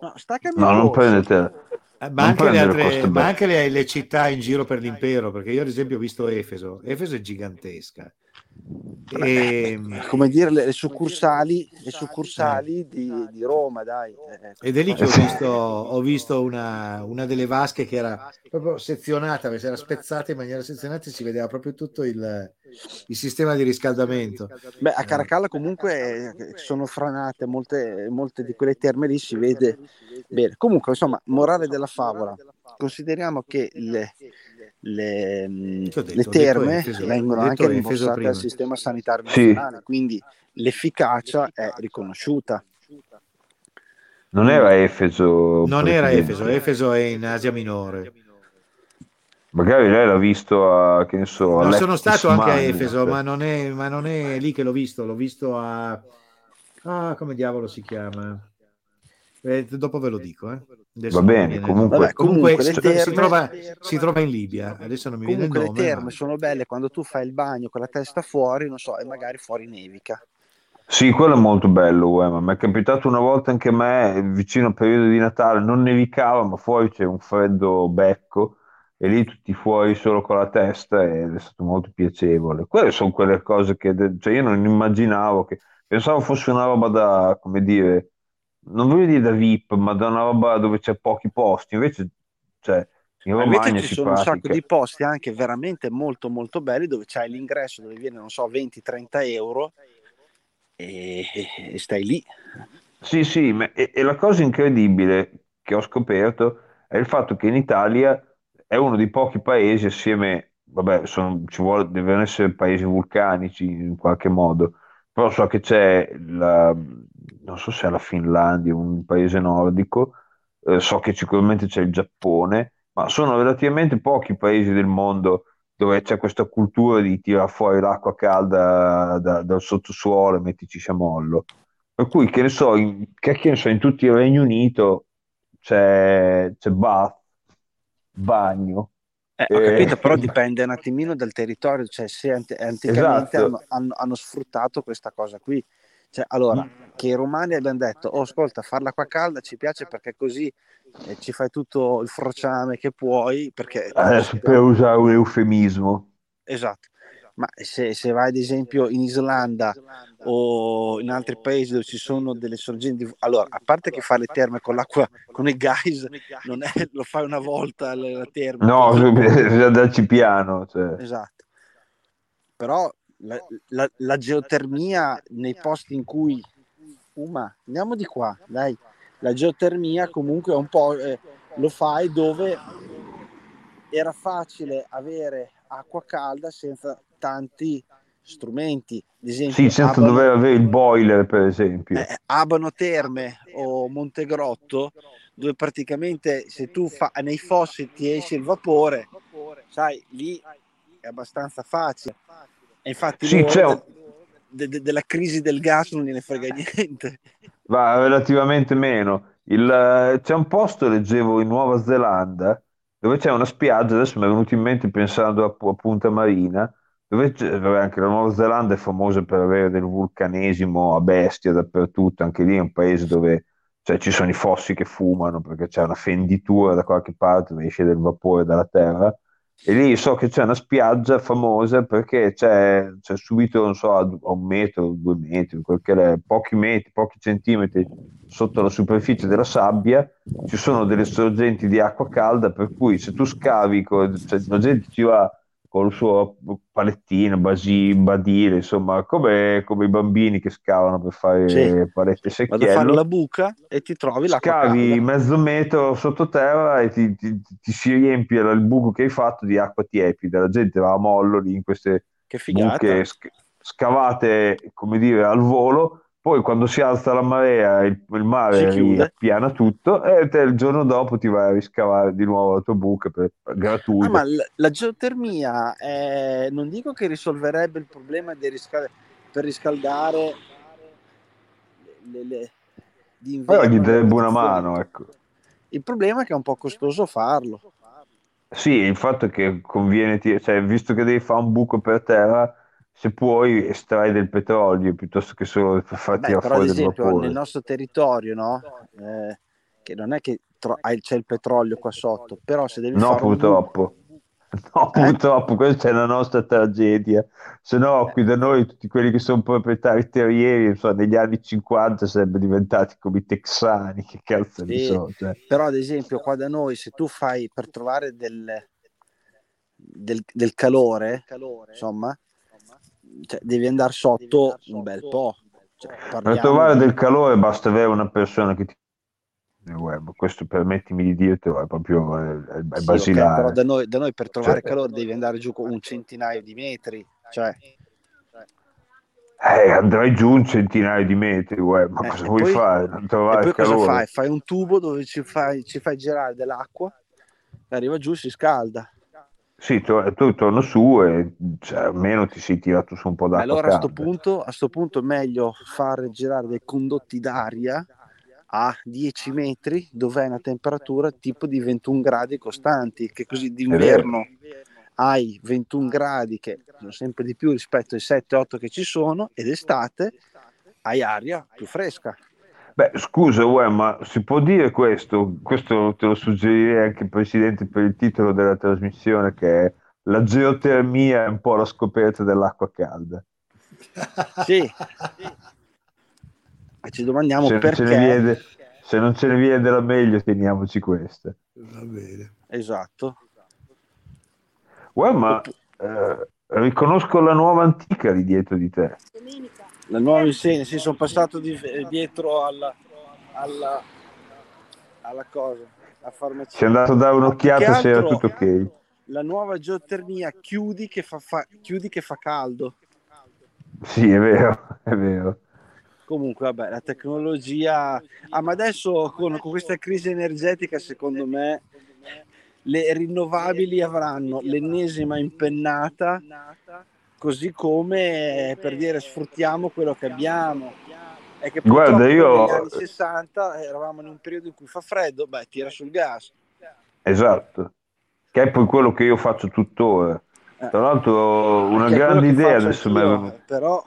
No, staccami No, non prendete. Eh, Non Ma anche, altre, ma anche le, le città in giro per l'impero, perché io ad esempio ho visto Efeso, Efeso è gigantesca. E, Come dire, le, le succursali, le succursali di, di Roma, dai. Eh, ed è lì che ho Eh visto, ho visto una, una delle vasche che era proprio sezionata, perché si era spezzata in maniera sezionata e si vedeva proprio tutto il, il sistema di riscaldamento. Beh, a Caracalla comunque eh, sono franate molte, molte di quelle terme lì, si vede bene. Comunque, insomma, morale della favola, consideriamo che le, le, detto, le detto terme ho vengono detto anche rimborsate dal sistema sanitario Sì. nazionale, quindi l'efficacia è riconosciuta. Non era Efeso. Non era. Efeso, Efeso è in Asia Minore. Magari lei l'ha visto a, che ne so, a No, sono stato anche a Efeso, ma non, è, ma non è lì che l'ho visto, l'ho visto a... Ah, come diavolo si chiama? Eh, dopo ve lo dico. eh. Adesso Va bene, viene- comunque- Vabbè, Comunque, comunque si, terme- si trova, si trova in Libia, adesso non mi viene il Comunque le nome. terme ma- sono belle quando tu fai il bagno con la testa fuori, non so, e magari fuori nevica. Sì, quello è molto bello, uè, ma mi è capitato una volta anche a me, vicino al periodo di Natale, non nevicava, ma fuori c'è un freddo becco e lì tutti fuori solo con la testa ed è stato molto piacevole. Quelle sono quelle cose che cioè io non immaginavo, che pensavo fosse una roba da, come dire, non voglio dire da VIP, ma da una roba dove c'è pochi posti, invece, cioè, in Ma invece Romagna ci sono un sacco pratica. di posti anche veramente molto molto belli dove c'hai l'ingresso dove viene, non so, 20-30 euro e, e stai lì. Sì, sì, ma- e, e la cosa incredibile che ho scoperto è il fatto che in Italia è uno dei pochi paesi assieme, vabbè, sono- ci vuole, devono essere paesi vulcanici in qualche modo, però so che c'è la, non so se è la Finlandia, un paese nordico, eh, so che sicuramente c'è il Giappone, ma sono relativamente pochi paesi del mondo dove c'è questa cultura di tirare fuori l'acqua calda da- dal sottosuolo e mettici a mollo. Per cui, che ne so, in, che, che ne so, in tutto il Regno Unito c'è, c'è bath, bagno. Eh, ho Eh, capito, però dipende un attimino dal territorio, cioè se ant- anticamente Esatto. hanno, hanno- hanno sfruttato questa cosa qui. Cioè, allora, Mm. che i romani abbiano detto, oh ascolta, fare l'acqua calda ci piace perché così eh, ci fai tutto il frociame che puoi, perché Adesso per usare un eufemismo. Esatto. Ma se, se vai ad esempio in Islanda o in altri paesi dove ci sono delle sorgenti, allora a parte che fare le terme con l'acqua, con il gas, non è, lo fai una volta la, terma. No, bisogna andarci piano. Cioè. Esatto. Però la, la- la geotermia nei posti in cui... Uma, andiamo di qua, dai. La geotermia comunque è un po'... eh, lo fai dove era facile avere acqua calda senza tanti strumenti. Ad esempio, Sì, senza Abano- dover avere il boiler, per esempio. eh, Abano Terme o Montegrotto, dove praticamente se tu fa, nei fossi ti esce il vapore, sai, lì è abbastanza facile. E infatti Sì, loro c'è un- de- de- della crisi del gas non gliene frega niente. Va relativamente meno. Il, eh, c'è un posto, leggevo, in Nuova Zelanda, dove c'è una spiaggia, adesso mi è venuto in mente pensando a, a Punta Marina, vabbè, anche la Nuova Zelanda è famosa per avere del vulcanesimo a bestia dappertutto, anche lì è un paese dove cioè, ci sono i fossi che fumano perché c'è una fenditura da qualche parte dove esce del vapore dalla terra. E lì so che c'è una spiaggia famosa perché c'è, c'è subito, non so, a, un metro, due metri, quel che è, pochi metri, pochi centimetri sotto la superficie della sabbia, ci sono delle sorgenti di acqua calda, per cui se tu scavi, cioè, la gente ci va con il suo palettino, basi, badile, insomma, come, come i bambini che scavano per fare Sì. palette e Vado a fare secchiello la buca e ti trovi l'acqua scavi calda. mezzo metro sottoterra e ti, ti- ti si riempie il buco che hai fatto di acqua tiepida. La gente va a mollo lì in queste buche sc- scavate, come dire, al volo. Poi quando si alza la marea, il, il mare appiana tutto e te il giorno dopo ti vai a riscavare di nuovo la tua buca per, gratuito. Ah, ma l- la geotermia è- non dico che risolverebbe il problema di riscal- per riscaldare le, le- Però d'inverno gli darebbe una mano, ecco. Il problema è che è un po' costoso farlo. Sì, il fatto è che conviene, ti- cioè, visto che devi fare un buco per terra, se puoi estrai del petrolio piuttosto che solo far tirare però ad fuori del esempio vapore. nel nostro territorio, no? Eh, che non è che tro- hai- c'è il petrolio qua sotto, però se devi No, un buco, purtroppo. No, Eh? purtroppo, questa è la nostra tragedia. Se no, qui da noi tutti quelli che sono proprietari terrieri, so, negli anni 50 sarebbero diventati come i texani, che cazzo Sì, so. cioè. però ad esempio qua da noi se tu fai per trovare del, del, del calore, insomma, cioè, devi andare sotto un bel po'. Cioè, Per parliamo trovare di- del calore basta avere una persona che ti... web. Questo permettimi di dirtelo, è proprio è, è Sì, basilare. però da noi, da noi per trovare Cioè- calore devi andare giù con un centinaio di metri. Cioè, Eh, andrai giù un centinaio di metri, uè, ma Eh, cosa vuoi poi- fare? Non e trovare poi il cosa calore? fai? Fai un tubo dove ci fai, ci fai girare dell'acqua, e arriva giù, si scalda. Sì, tu, tu torno su e cioè, almeno ti sei tirato su un po' d'acqua allora a sto calda. punto, a sto punto è meglio fare girare dei condotti d'aria a 10 metri dove hai una temperatura tipo di 21 gradi costanti, che così d'inverno hai 21 gradi che sono sempre di più rispetto ai 7-8 che ci sono ed estate hai aria più fresca. Beh, scusa, uè, ma si può dire questo? Questo te lo suggerirei anche, Presidente, per il titolo della trasmissione, che è La geotermia è un po' la scoperta dell'acqua calda. Sì. E ci domandiamo Se non, ce perché. ne viene, se non ce ne viene della meglio, teniamoci questa. Va bene. Esatto. Uè, ma eh, riconosco la nuova antica lì dietro di te. La nuova insegna, sì, sono passato di- dietro alla, alla, alla cosa. a farmacia. Ci è andato a dare un'occhiata se era tutto ok. La nuova geotermia chiudi che fa, fa- chiudi che fa caldo. Sì, è vero, è vero. Comunque, vabbè, la tecnologia. Ah, ma adesso con, con questa crisi energetica, secondo me, le rinnovabili avranno l'ennesima impennata, così come eh, per dire sfruttiamo quello che abbiamo. È che Guarda, io- negli anni 60 eravamo in un periodo in cui fa freddo, beh, tira sul gas. Esatto. Che è poi quello che io faccio tuttora. Eh. Tra l'altro, una grande idea adesso mi è anch'io, venuta, Però,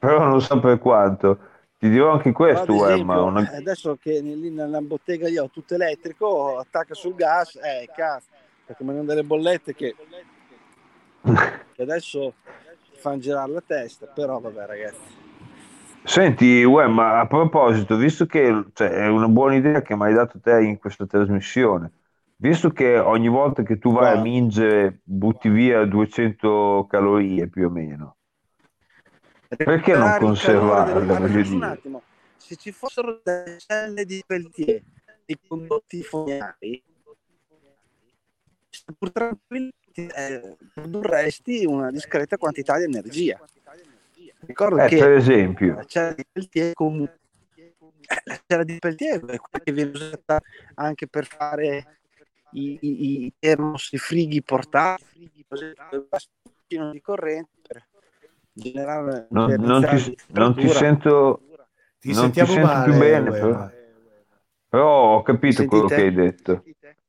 però non so per quanto. Ti dirò anche questo, Emma. esempio, Una... adesso che lì nella bottega io ho tutto elettrico, attacca sul gas, eh, cazzo, perché mi delle bollette che adesso fanno girare la testa, però vabbè ragazzi. Senti, Uè, ma a proposito, visto che cioè, è una buona idea che mi hai dato te in questa trasmissione, visto che ogni volta che tu vai a mingere butti via 200 calorie più o meno, perché non conservarle, un attimo, se ci fossero delle celle di Peltier di condotti fognari, pur tranquilli, eh, produrresti una discreta quantità di energia. Ricordo Eh, che per esempio, la cella di Peltier comunque eh, la cella di Peltier è quella che viene usata anche per fare i, i, i termos, i frighi pieno di corrente per generare non, non ti, non ti sento, Ti non ti sentiamo sento male, più bene, Uè, però, ma però ho capito quello che hai detto.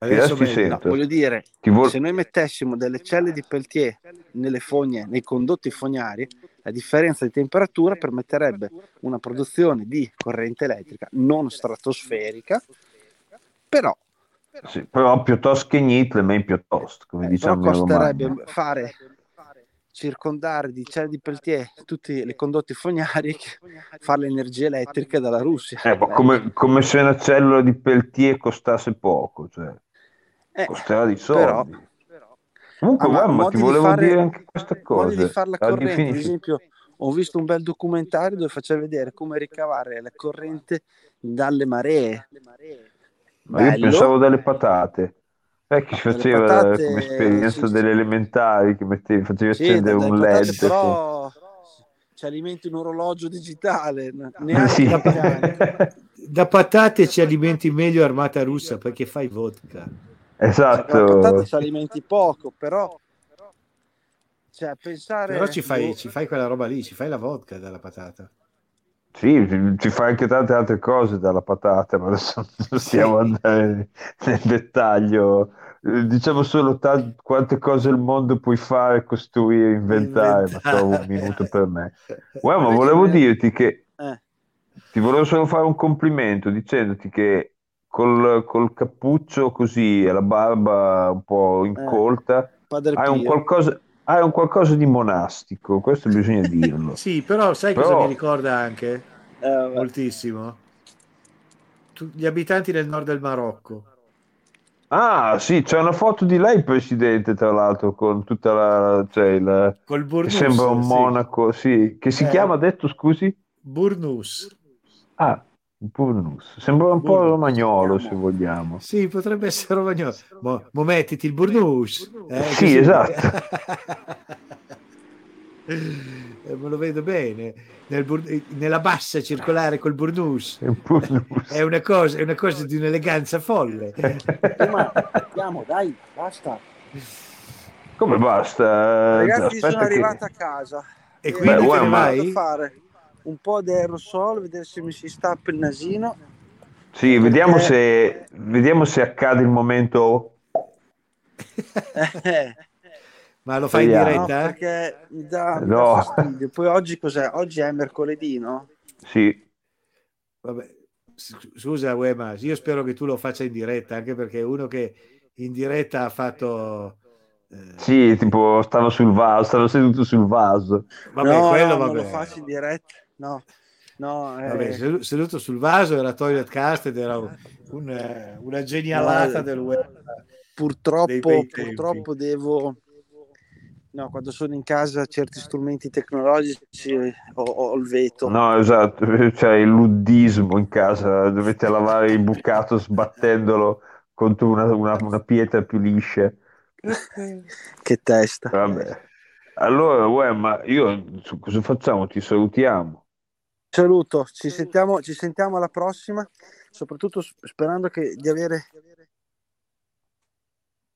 Adesso meglio. No, sento. voglio dire, vol- se noi mettessimo delle celle di Peltier nelle fogne, nei condotti fognari, la differenza di temperatura permetterebbe una produzione di corrente elettrica non stratosferica, però, Sì, però piuttosto che niente, ma piuttosto, come eh, diciamo costerebbe fare circondare di celle di Peltier tutti i condotti fognari che fare l'energia elettrica dalla Russia. Eh, come, come se una cellula di Peltier costasse poco, cioè, Eh, costerà di però, soldi. Comunque, Ah, ma guarda, ti di volevo fare- dire anche questa di cosa. fare la alla corrente, ad esempio, ho visto un bel documentario dove faceva vedere come ricavare la corrente dalle maree. Ma io Bello. pensavo dalle patate. Sai che si faceva patate, come esperienza sì, sì. delle elementari che mettevi, facevi Sì, accendere un patate, LED. però ci alimenti un orologio digitale, sì. neanche Sì. cani. Da patate ci alimenti meglio armata russa perché fai vodka. La Esatto. ci alimenti poco, però cioè, pensare Però ci fai, boh, ci fai quella roba lì, ci fai la vodka dalla patata. Sì, ci- ci fa anche tante altre cose dalla patata, ma adesso non stiamo a andare nel dettaglio. Eh, Diciamo solo ta- quante cose il mondo puoi fare, costruire, inventare, ma trovo un minuto per me. Uè, ma volevo dirti che eh, ti volevo solo fare un complimento dicendoti che col, col cappuccio così e la barba un po' incolta Padre hai un qualcosa, hai un qualcosa di monastico, questo bisogna dirlo. Sì, però sai cosa Però- mi ricorda anche? Eh. Moltissimo. Tu- gli abitanti del nord del Marocco. Ah, sì, c'è una foto di lei, presidente, tra l'altro, con tutta la, cioè il, Col che burnus. sembra un sì. monaco, sì, che si Eh. chiama, detto, scusi? Burnus. Ah, Burnus. Sembra un po' romagnolo, se vogliamo. Sì, potrebbe essere romagnolo. Mo, mo mettiti il burnus. eh, Sì, così- esatto. Eh, Me lo vedo bene. Nel bur- nella bassa circolare col burnus. È un Burnus. È una cosa, è una cosa di un'eleganza folle. Ma andiamo, dai, basta. Come basta? Ragazzi, sono Aspetta che... arrivato a casa. E quindi Beh, te ne ma- vai? Vado a fare un po' di aerosol, vedere se mi si stappa il nasino. Sì, vediamo Perché- se, vediamo se accade il momento... Eh, Ma lo fai in Vediamo. no, diretta? perché mi dà, No. fastidio. Poi oggi cos'è? Oggi è mercoledì, no? Sì, Vabbè, scusa, Uema, io spero che tu lo faccia in diretta, anche perché uno che in diretta ha fatto... eh, sì, tipo, stavo sul vaso, stavo seduto sul vaso. Vabbè, no, quello no, vabbè. non lo faccio in diretta. No, no, eh, Vabbè, sedu- seduto sul vaso era Toilet Cast ed era un- un, eh, una genialata No, del web. purtroppo, purtroppo devo... No, quando sono in casa certi strumenti tecnologici ho, ho il veto. No, esatto, c'è il luddismo in casa, dovete lavare il bucato sbattendolo contro una, una- una pietra più liscia. Che testa. Vabbè. Allora, uè, ma io su- cosa facciamo? Ti salutiamo. Saluto, ci sentiamo, ci sentiamo alla prossima, soprattutto sperando che, di avere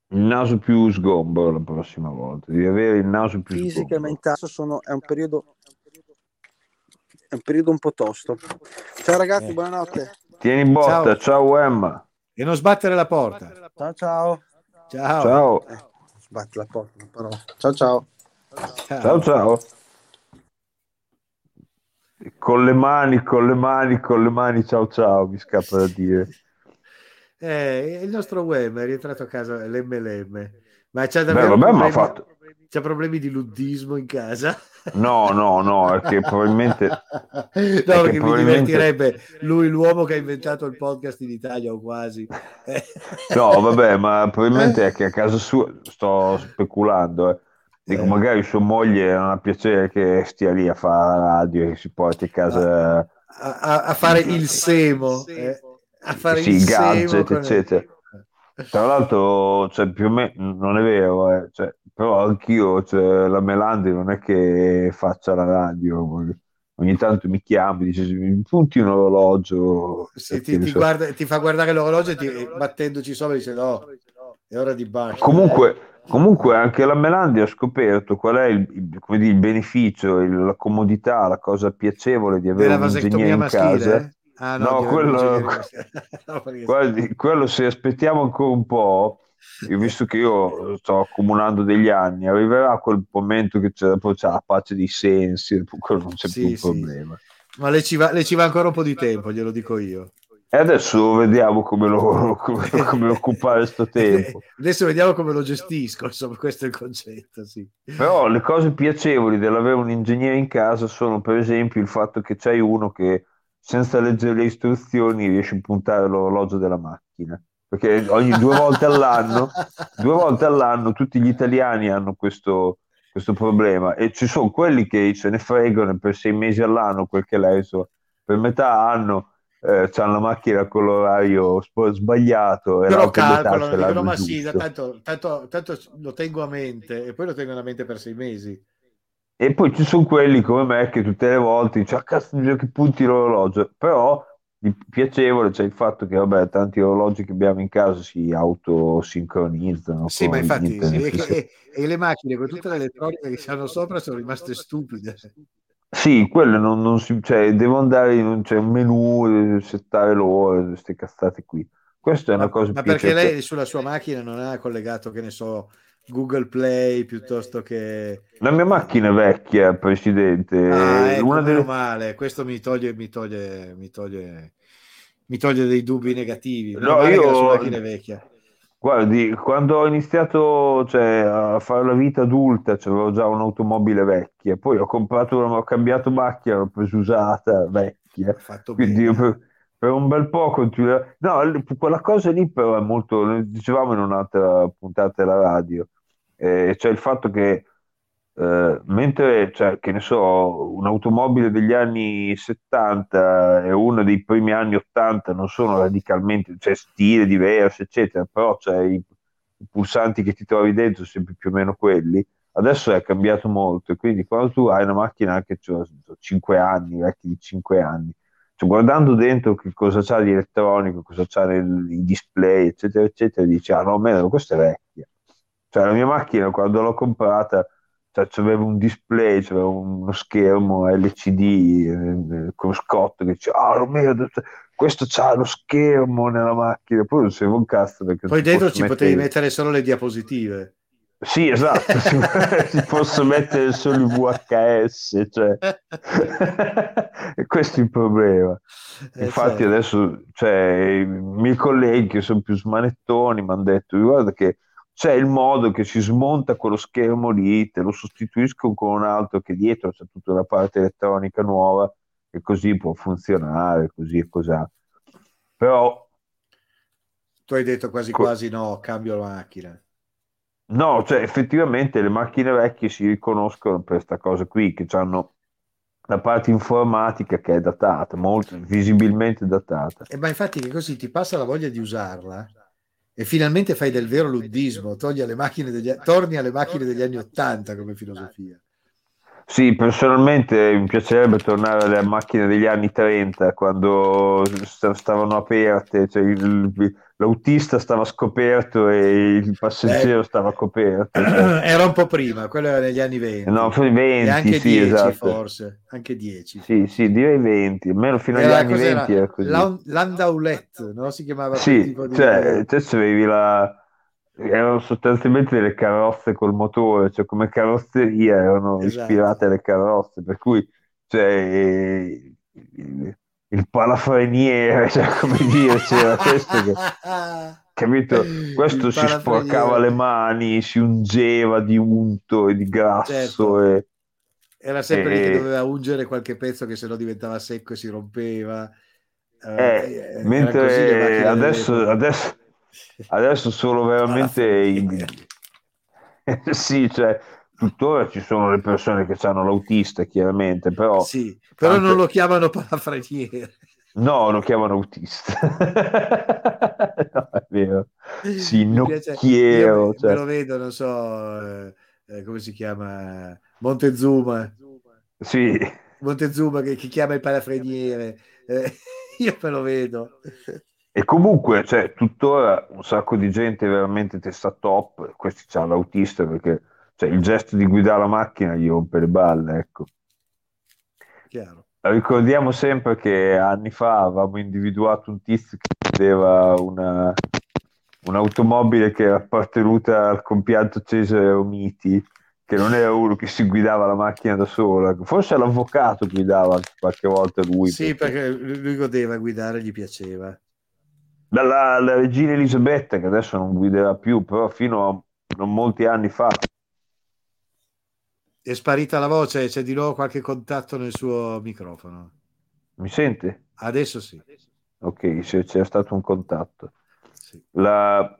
Il naso più sgombro la prossima volta, di avere il naso più fisica e sgombro. mentale. Sono, è un periodo è un periodo un po' tosto. Ciao ragazzi, Eh. buonanotte. Tieni botta, ciao, Emma. E non sbattere la porta. Ciao ciao. Ciao. Ciao. Eh, sbatti la porta, però. Ciao ciao. Ciao ciao. Con le mani, con le mani, con le mani, ciao ciao, mi scappa da dire. Eh, il nostro web è rientrato a casa l'MLM, ma Beh, davvero vabbè, ha problemi, fatto... c'ha problemi di luddismo in casa? No, no, no, è che probabilmente... No, perché mi probabilmente- divertirebbe lui, l'uomo che ha inventato il podcast in Italia o quasi. No, vabbè, ma probabilmente è che a casa sua sto speculando. eh. Dico, Eh. magari sua moglie non ha piacere che stia lì a fare la radio e che si porti a casa a, a- a fare il semo, eh, a fare sì, il i semo gadget, con- eccetera. Tra l'altro, cioè, più o meno non è vero, eh, cioè, però anch'io, cioè, la Melandi non è che faccia la radio, ogni tanto mi chiama, dice, mi punti un orologio. Sì, ti, ti so- guarda- ti fa guardare l'orologio e ti, battendoci sopra dice no, è ora di bacio. Comunque, comunque anche la Melandi ha scoperto qual è il, il- come dire, il beneficio, il- la comodità, la cosa piacevole di avere un ingegnere in casa. Ah, no, no, quello. No, guardi, quello se aspettiamo ancora un po', io, visto che io sto accumulando degli anni, arriverà quel momento che c'è, c'è la pace dei sensi, quello non c'è Sì, più un sì. problema. Ma le ci, va, le ci va ancora un po' di tempo, glielo dico io. E adesso vediamo come, lo, come, come occupare questo tempo. Adesso vediamo come lo gestisco, insomma, questo è il concetto, sì. Però le cose piacevoli dell'avere un ingegnere in casa sono per esempio il fatto che c'hai uno che senza leggere le istruzioni riesce a puntare l'orologio della macchina. Perché ogni due volte all'anno, due volte all'anno tutti gli italiani hanno questo, questo problema e ci sono quelli che se ne fregano per sei mesi all'anno, quel che lei so, per metà anno eh, hanno la macchina con l'orario sbagliato Però calcolano, dicono, ma sì, tanto, tanto, tanto lo tengo a mente e poi lo tengo a mente per sei mesi. E poi ci sono quelli come me che tutte le volte dicono, ah, cazzo, che punti l'orologio. Però piacevole c'è il fatto che, vabbè, tanti orologi che abbiamo in casa si autosincronizzano Sì, ma infatti sì, e, e- e le macchine con tutte le elettroniche che c'hanno sopra sono rimaste stupide. Sì, quelle non, non si, cioè, devo andare in un, c'è un menu, eh, settare l'ora, queste cazzate qui. Questa è una cosa Ma perché piacevole. lei sulla sua macchina non ha collegato, che ne so, Google Play piuttosto che... La mia macchina è vecchia, Presidente. Ah, ecco, una meno delle... male, questo mi toglie, mi toglie, mi toglie, mi toglie dei dubbi negativi. Meno No, male che la io- sua macchina è vecchia. Guardi, quando ho iniziato cioè, a fare la vita adulta, cioè, avevo già un'automobile vecchia, poi ho comprato, una- ho cambiato macchina, l'ho presa usata, vecchia, Fatto quindi per, per un bel po' continuo. No, quella cosa lì però è molto, dicevamo in un'altra puntata della radio, eh, cioè il fatto che eh, mentre, cioè, che ne so, un'automobile degli anni 70 e una dei primi anni 80 non sono radicalmente, cioè stile diverso, eccetera, però c'è i, i pulsanti che ti trovi dentro sono sempre più o meno quelli. Adesso è cambiato molto, e quindi quando tu hai una macchina che ha 5 anni, vecchi di 5 anni, cioè, guardando dentro che cosa c'ha di elettronico, cosa c'ha nel, i display, eccetera, eccetera, dici, ah no, meno, questa è vecchia. Cioè, la mia macchina quando l'ho comprata cioè, c'aveva un display, c'aveva uno schermo LCD eh, con scotto che diceva, ah Romeo, questo c'ha lo schermo nella macchina, poi non serve un cazzo perché Poi ci dentro ci potevi mettere- mettere solo le diapositive. Sì, esatto, si, si posso mettere solo i VHS, cioè. E questo è il problema. Eh, Infatti certo. adesso cioè, i miei colleghi che sono più smanettoni mi hanno detto, guarda che c'è il modo che si smonta quello schermo lì, te lo sostituisco con un altro che dietro c'è tutta la parte elettronica nuova e così può funzionare, così e cos'ha. Però Tu hai detto quasi Co- quasi no, cambio la macchina. No, cioè effettivamente le macchine vecchie si riconoscono per questa cosa qui, che hanno la parte informatica che è datata, molto visibilmente datata. E ma infatti che così ti passa la voglia di usarla E finalmente fai del vero luddismo, togli alle macchine degli, torni alle macchine degli anni Ottanta come filosofia. Sì, personalmente mi piacerebbe tornare alle macchine degli anni 30 quando st- stavano aperte, cioè il- l'autista stava scoperto e il passeggero Eh. stava coperto. cioè. Era un po' prima, quello era negli anni 20. No, poi 20, e anche sì, 10 esatto. forse, anche 10. Sì, sì, direi 20, almeno fino agli Era- anni cos'era? 20 era così. Lan- Landaulet, no? Si chiamava Sì, cioè, te avevi la... erano sostanzialmente delle carrozze col motore, cioè come carrozzeria erano Esatto. ispirate alle carrozze, per cui cioè, eh, il, palafreniere, cioè, come dire, c'era questo che, capito? Questo si sporcava le mani, si ungeva di unto e di grasso Certo. e... Era sempre lì che doveva ungere qualche pezzo che sennò diventava secco e si rompeva. Eh, Eh, così mentre macchine adesso, adesso, adesso sono veramente i- sì, cioè tuttora ci sono le persone che hanno l'autista, chiaramente, però Sì, però tante- non lo chiamano palafreniere. no, lo chiamano autista. no, è vero. Sì, nocchiero, cioè. me lo vedo, non so eh, eh, come si chiama Montezuma. Sì, Montezuma che, che chiama il palafreniere. Eh, io me lo vedo. e comunque, cioè, tuttora un sacco di gente veramente testa top, questi c'ha l'autista perché cioè, il gesto di guidare la macchina gli rompe le balle, ecco. Chiaro. Ricordiamo sempre che anni fa avevamo individuato un tizio che aveva una, un'automobile che era appartenuta al compianto Cesare Romiti, che non era uno che si guidava la macchina da sola, forse l'avvocato guidava qualche volta lui. Sì, perché lui lui godeva guidare, gli piaceva. Dalla la regina Elisabetta, che adesso non guiderà più, però fino a non molti anni fa. È sparita la voce, c'è di nuovo qualche contatto nel suo microfono. Mi sente? Adesso sì. Ok, se c'è stato un contatto. La,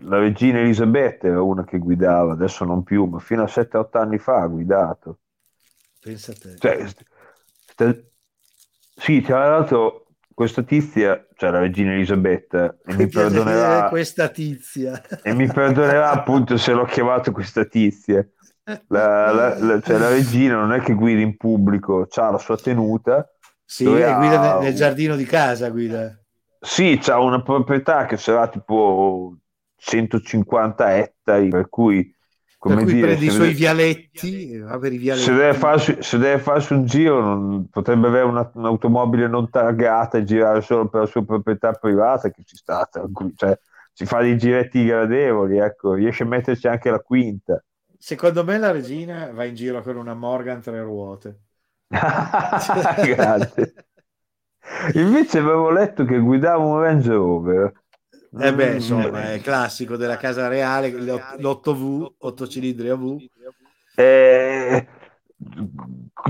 la regina Elisabetta era una che guidava, adesso non più, ma fino a 7-8 anni fa ha guidato. Pensa a te. Cioè, st- st- sì, tra l'altro questa tizia, cioè la regina Elisabetta, e mi perdonerà, questa tizia. e mi perdonerà appunto se l'ho chiamato questa tizia. La, la- la- cioè, la regina non è che guida in pubblico, ha la sua tenuta. Sì, guida ha- nel, giardino di casa, guida. Sì, c'ha una proprietà che sarà tipo 150 ettari, per cui, come per cui dire, prende i suoi deve- vialetti, va per i vialetti. se deve, farsi, se deve farsi un giro, non- potrebbe avere una- un'automobile non targata e girare solo per la sua proprietà privata, che ci sta, cioè, si fa dei giretti gradevoli, ecco, riesce a metterci anche la quinta. Secondo me la regina va in giro con una Morgan tre ruote. Grazie. Invece avevo letto che guidava un Range Rover. Eh beh, Mm. insomma, è classico della casa reale, l'8V, 8 cilindri a V. Eh,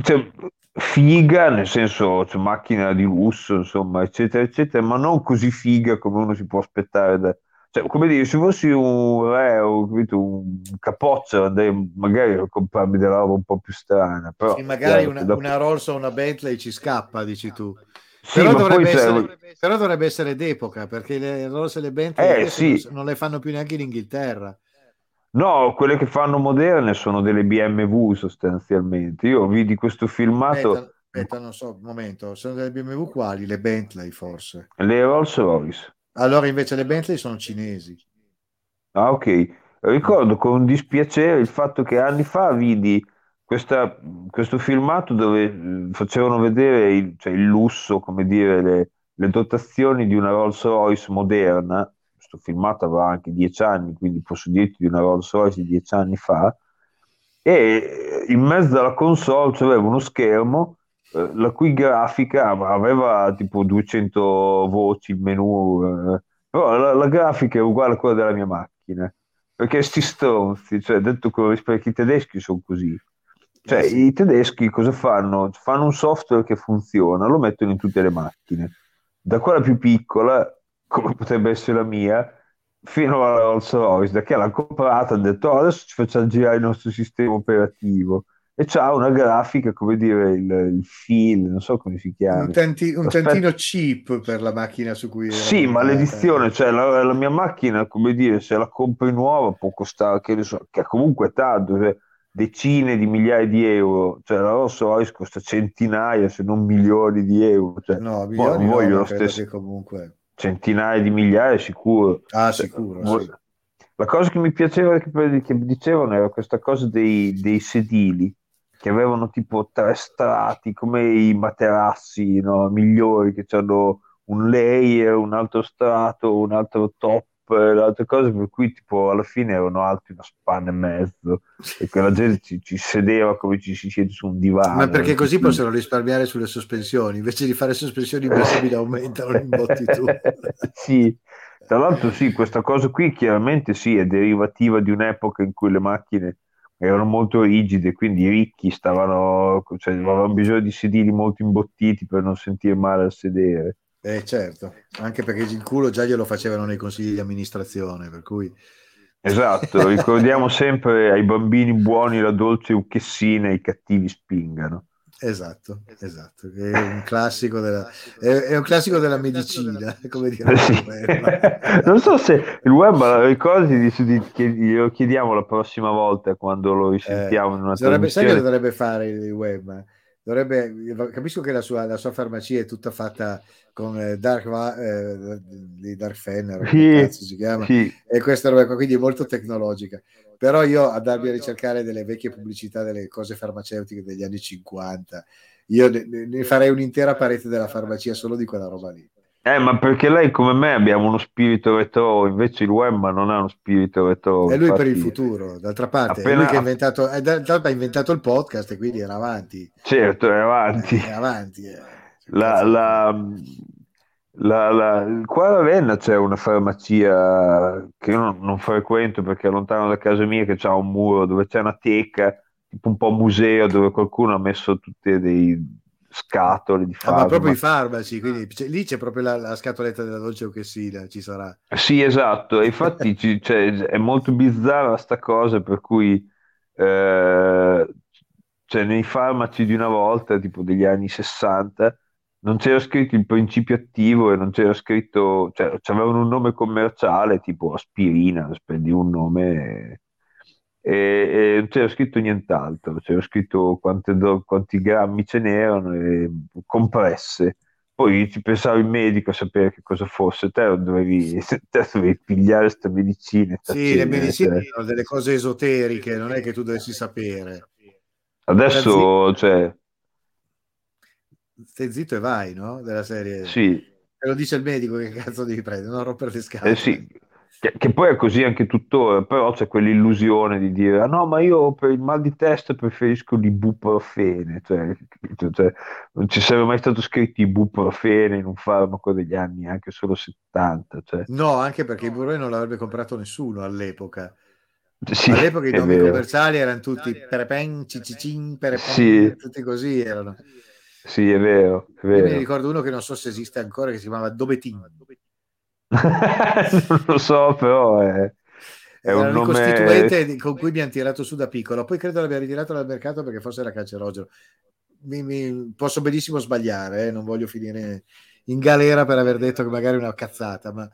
cioè, figa, nel senso, cioè, macchina di lusso, insomma, eccetera, eccetera, ma non così figa come uno si può aspettare da... Cioè, come dire, se fossi un re o capito, un capoccia, andrei magari a comprarmi della roba un po' più strana, però... E magari una, dopo- una Rolls o una Bentley ci scappa, dici tu. Sì, però, dovrebbe essere, però dovrebbe essere d'epoca, perché le Rolls e le Bentley Eh, sì. non, non le fanno più neanche in Inghilterra. No, quelle che fanno moderne sono delle BMW sostanzialmente. Io vidi questo filmato, Aspetta, aspetta, non so, un momento, sono delle BMW quali? Le Bentley forse. le Rolls Royce. Allora invece le Bentley sono cinesi. Ah, ok. Ricordo con dispiacere il fatto che anni fa vidi questa- questo filmato dove eh, facevano vedere il, cioè, il lusso, come dire, le, le dotazioni di una Rolls Royce moderna. Questo filmato aveva anche dieci anni, quindi posso dirti di una Rolls Royce di dieci anni fa. E in mezzo alla console c'aveva uno schermo eh, la cui grafica aveva tipo 200 voci, il menu, eh, però la, la grafica è uguale a quella della mia macchina. Perché sti stronzi, cioè, detto con rispetto i tedeschi sono così. Cioè, Eh sì. i tedeschi cosa fanno? Fanno un software che funziona, lo mettono in tutte le macchine. Da quella più piccola, come potrebbe essere la mia, fino alla Rolls Royce, da che l'hanno comprata, hanno detto "Oh, adesso ci facciamo girare il nostro sistema operativo. E c'ha una grafica, come dire, il, il feel, non so come si chiama. Un, tanti- un tantino cheap per la macchina su cui Sì, ma l'edizione, cioè la, la mia macchina, come dire, se la compri nuova può costare, che ne so, che comunque è tanto, cioè, decine di migliaia di euro, cioè la Rolls Royce costa centinaia, se non milioni di euro, cioè, No, mo- milioni no, voglio lo stesso, comunque... centinaia di migliaia sicuro. Ah, Cioè, sicuro, vo- sì. La cosa che mi piaceva che, che dicevano era questa cosa dei, dei sedili che avevano tipo tre strati come i materassi no, migliori che hanno un layer, un altro strato, un altro top, e le altre cose per cui tipo alla fine erano alti una spanna e mezzo e che la gente ci, ci sedeva come ci si siede su un divano. Ma perché così possono risparmiare sulle sospensioni, invece di fare sospensioni mobili aumentano gli imbotti tu. Sì, tra l'altro sì, questa cosa qui chiaramente sì, è derivativa di un'epoca in cui le macchine erano molto rigide, quindi i ricchi stavano, cioè avevano bisogno di sedili molto imbottiti per non sentire male al sedere. Eh certo, anche perché il culo già glielo facevano nei consigli di amministrazione, per cui Esatto, ricordiamo sempre ai bambini buoni la dolce uchessina e i cattivi spingano. Esatto, esatto, è un classico della, è, è un classico della medicina, come dire. Eh sì. Non so se il web la ricordi, di- di- che glielo chiediamo la prossima volta quando lo risentiamo in una Dovrebbe, sai che dovrebbe fare il web? Dovrebbe, capisco che la sua, la sua farmacia è tutta fatta con eh, Dark, eh, di Dark Fenner, Sì, cazzo si chiama, sì. e questa roba qua, quindi è molto tecnologica. Però io a darmi a ricercare delle vecchie pubblicità delle cose farmaceutiche degli anni 50, io ne, ne farei un'intera parete della farmacia solo di quella roba lì. Eh, ma perché lei come me abbiamo uno spirito retro, invece il web non ha uno spirito retro. È lui per il futuro, d'altra parte, è Appena- lui che ha inventato, eh, d'altra parte ha inventato il podcast e quindi era avanti, Certo, è avanti. è avanti. eh. La, la, la, la- qua a Ravenna c'è una farmacia che io non, non frequento perché è lontano da casa mia, che c'ha un muro dove c'è una teca, tipo un po' museo, dove qualcuno ha messo tutte dei scatole di Ah, ma proprio i farmaci. farmaci, quindi c'è- lì c'è proprio la, la scatoletta della dolce Uchessina, ci sarà. Sì, esatto, e infatti ci- cioè, è molto bizzarra sta cosa per cui eh, cioè, nei farmaci di una volta, tipo degli anni 60, non c'era scritto il principio attivo e non c'era scritto, cioè avevano un nome commerciale tipo aspirina, spendi un nome e, e non c'era scritto nient'altro, c'era scritto quante quanti grammi ce n'erano e compresse. Poi ci pensava il medico a sapere che cosa fosse, te dovevi, te dovevi pigliare questa medicina. sta Sì, le cena, medicine cioè. sono delle cose esoteriche, non è che tu dovessi sapere. Adesso, cioè, Stai zitto e vai, no? Della serie. sì, Te lo dice il medico che cazzo devi prendere, non rompere le scatole. eh sì, che, che poi è così anche tuttora, però c'è quell'illusione di dire, ah no, ma io per il mal di testa preferisco l'ibuprofene, cioè? Cioè, non ci sarebbe mai stato scritto ibuprofene in un farmaco degli anni anche solo 70, cioè. No, anche perché il Burrone non l'avrebbe comprato nessuno all'epoca. Sì, All'epoca i nomi vero. commerciali erano tutti perepen, cicicin, perepen, Sì. tutti così erano. Sì, è vero, è Io mi vero. ricordo uno che non so se esiste ancora, che si chiamava Dobetin. Non lo so, però è, è Era un nome... costituente con cui mi hanno tirato su da piccolo. Poi credo l'abbia ritirato dal mercato perché forse era cancerogeno. Mi- mi- posso benissimo sbagliare, eh, non voglio finire in galera per aver detto che magari è una cazzata, ma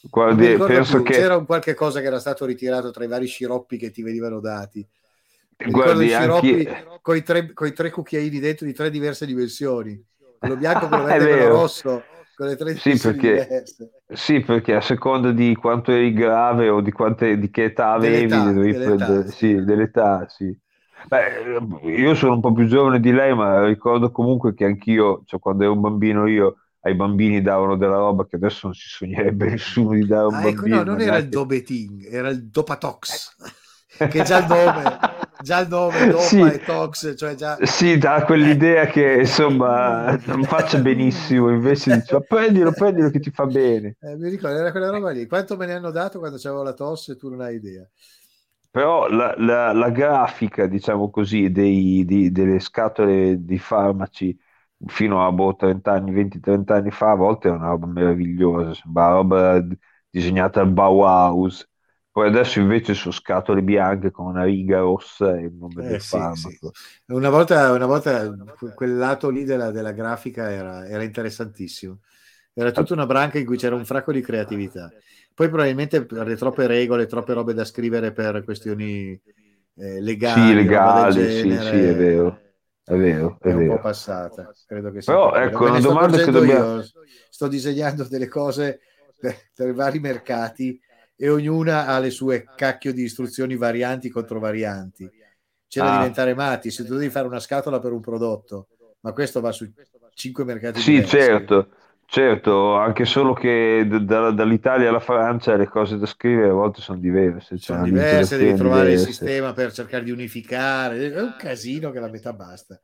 Guardi, penso più. che... C'era un qualche cosa che era stato ritirato tra i vari sciroppi che ti venivano dati. Guardi, i sciroppi anche... con i tre, coi tre cucchiaini dentro di tre diverse dimensioni. Quello bianco, quello verde e quello rosso, con le tre Sì, perché, diverse. sì, perché a seconda di quanto eri grave o di, quante, di che età avevi, Dell'età, dell'età, prendere, sì. dell'età, sì. Beh, io sono un po' più giovane di lei, ma ricordo comunque che anch'io, cioè quando ero un bambino io, ai bambini davano della roba che adesso non si sognerebbe nessuno di dare a un Ah, ecco, bambino. no, non era il. Dobeting, era il Dopatox, che già il nome, già il nome, Dopa Sì. e Tox, cioè già... Sì, dà quell'idea che insomma non faccia benissimo, invece dice, "Ma prendilo, prendilo che ti fa bene. Eh, mi ricordo, era quella roba lì. Quanto me ne hanno dato quando c'avevo la tosse, tu non hai idea. Però la, la- la grafica, diciamo così, dei- di- delle scatole di farmaci fino a boh, 30 anni, 20-30 anni fa, a volte è una roba meravigliosa, sembra una roba disegnata al Bauhaus. Poi adesso invece sono scatole bianche con una riga rossa e il nome Eh, del sì, farmaco. Una volta, una volta que- quel lato lì della, della grafica era, era interessantissimo. Era tutta una branca in cui c'era un fracco di creatività. Poi probabilmente per le troppe regole, troppe robe da scrivere per questioni eh, legali, Sì, legali, sì, sì, è vero, è vero, è è un po' vero. passata. Credo che sia Però, ecco, Me una domanda che dobbiamo- io. Sto disegnando delle cose per, per vari mercati e ognuna ha le sue cacchio di istruzioni varianti contro varianti. C'è da Ah. diventare matti. Se tu devi fare una scatola per un prodotto, ma questo va su cinque mercati Sì, diversi. certo, certo, anche solo che da- dall'Italia alla Francia le cose da scrivere a volte sono diverse, c'è Sono diverse, devi trovare il diversa. sistema per cercare di unificare. È un casino che la metà basta.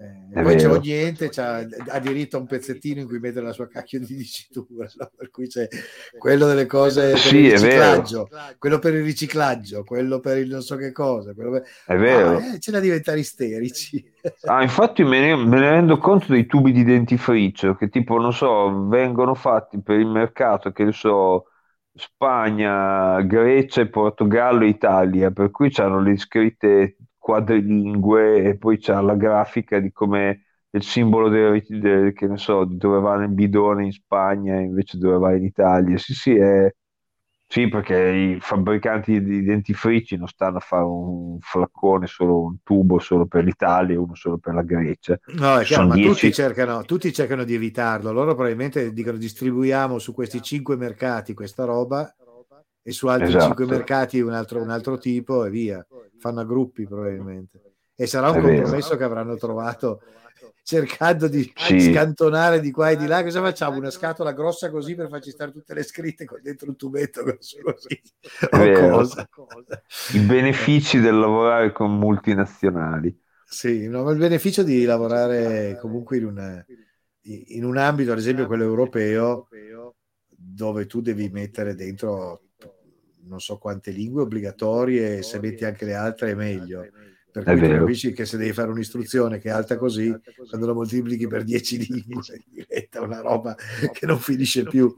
Eh, poi c'è niente, c'ha, ha diritto a un pezzettino in cui mettere la sua cacchio di dicitura, no? per cui c'è quello delle cose per Sì, il riciclaggio, quello per il riciclaggio, quello per il non so che cosa, per... È vero. Ah, eh, c'è da diventare isterici. Ah, infatti me ne, me ne rendo conto dei tubi di dentifricio che tipo, non so, vengono fatti per il mercato, che so, Spagna, Grecia, Portogallo Italia, per cui c'hanno le scritte quadrilingue e poi c'ha la grafica di come il simbolo del, del- che ne so, di dove va nel bidone in Spagna invece dove va in Italia. Sì, sì, è... Sì, perché i fabbricanti di dentifrici non stanno a fare un flaccone, solo un tubo solo per l'Italia e uno solo per la Grecia. No, è chiaro, ma dieci- tutti cercano, tutti cercano di evitarlo. Loro probabilmente dicono distribuiamo su questi cinque mercati questa roba e su altri Esatto. cinque mercati un altro, un altro tipo e via. Fanno a gruppi probabilmente. E sarà un È vero. compromesso che avranno trovato cercando di Sì. scantonare di qua e di là. Cosa facciamo? Una scatola grossa così per farci stare tutte le scritte con dentro un tubetto così. O vero. cosa? I benefici del lavorare con multinazionali. Sì, no, il beneficio di lavorare comunque in, una- in un ambito, ad esempio quello europeo, dove tu devi mettere dentro non so quante lingue obbligatorie se metti anche le altre è meglio. Per È cui capisci che se devi fare un'istruzione che è alta così, quando la moltiplichi per 10 lingue diventa una roba che non finisce più.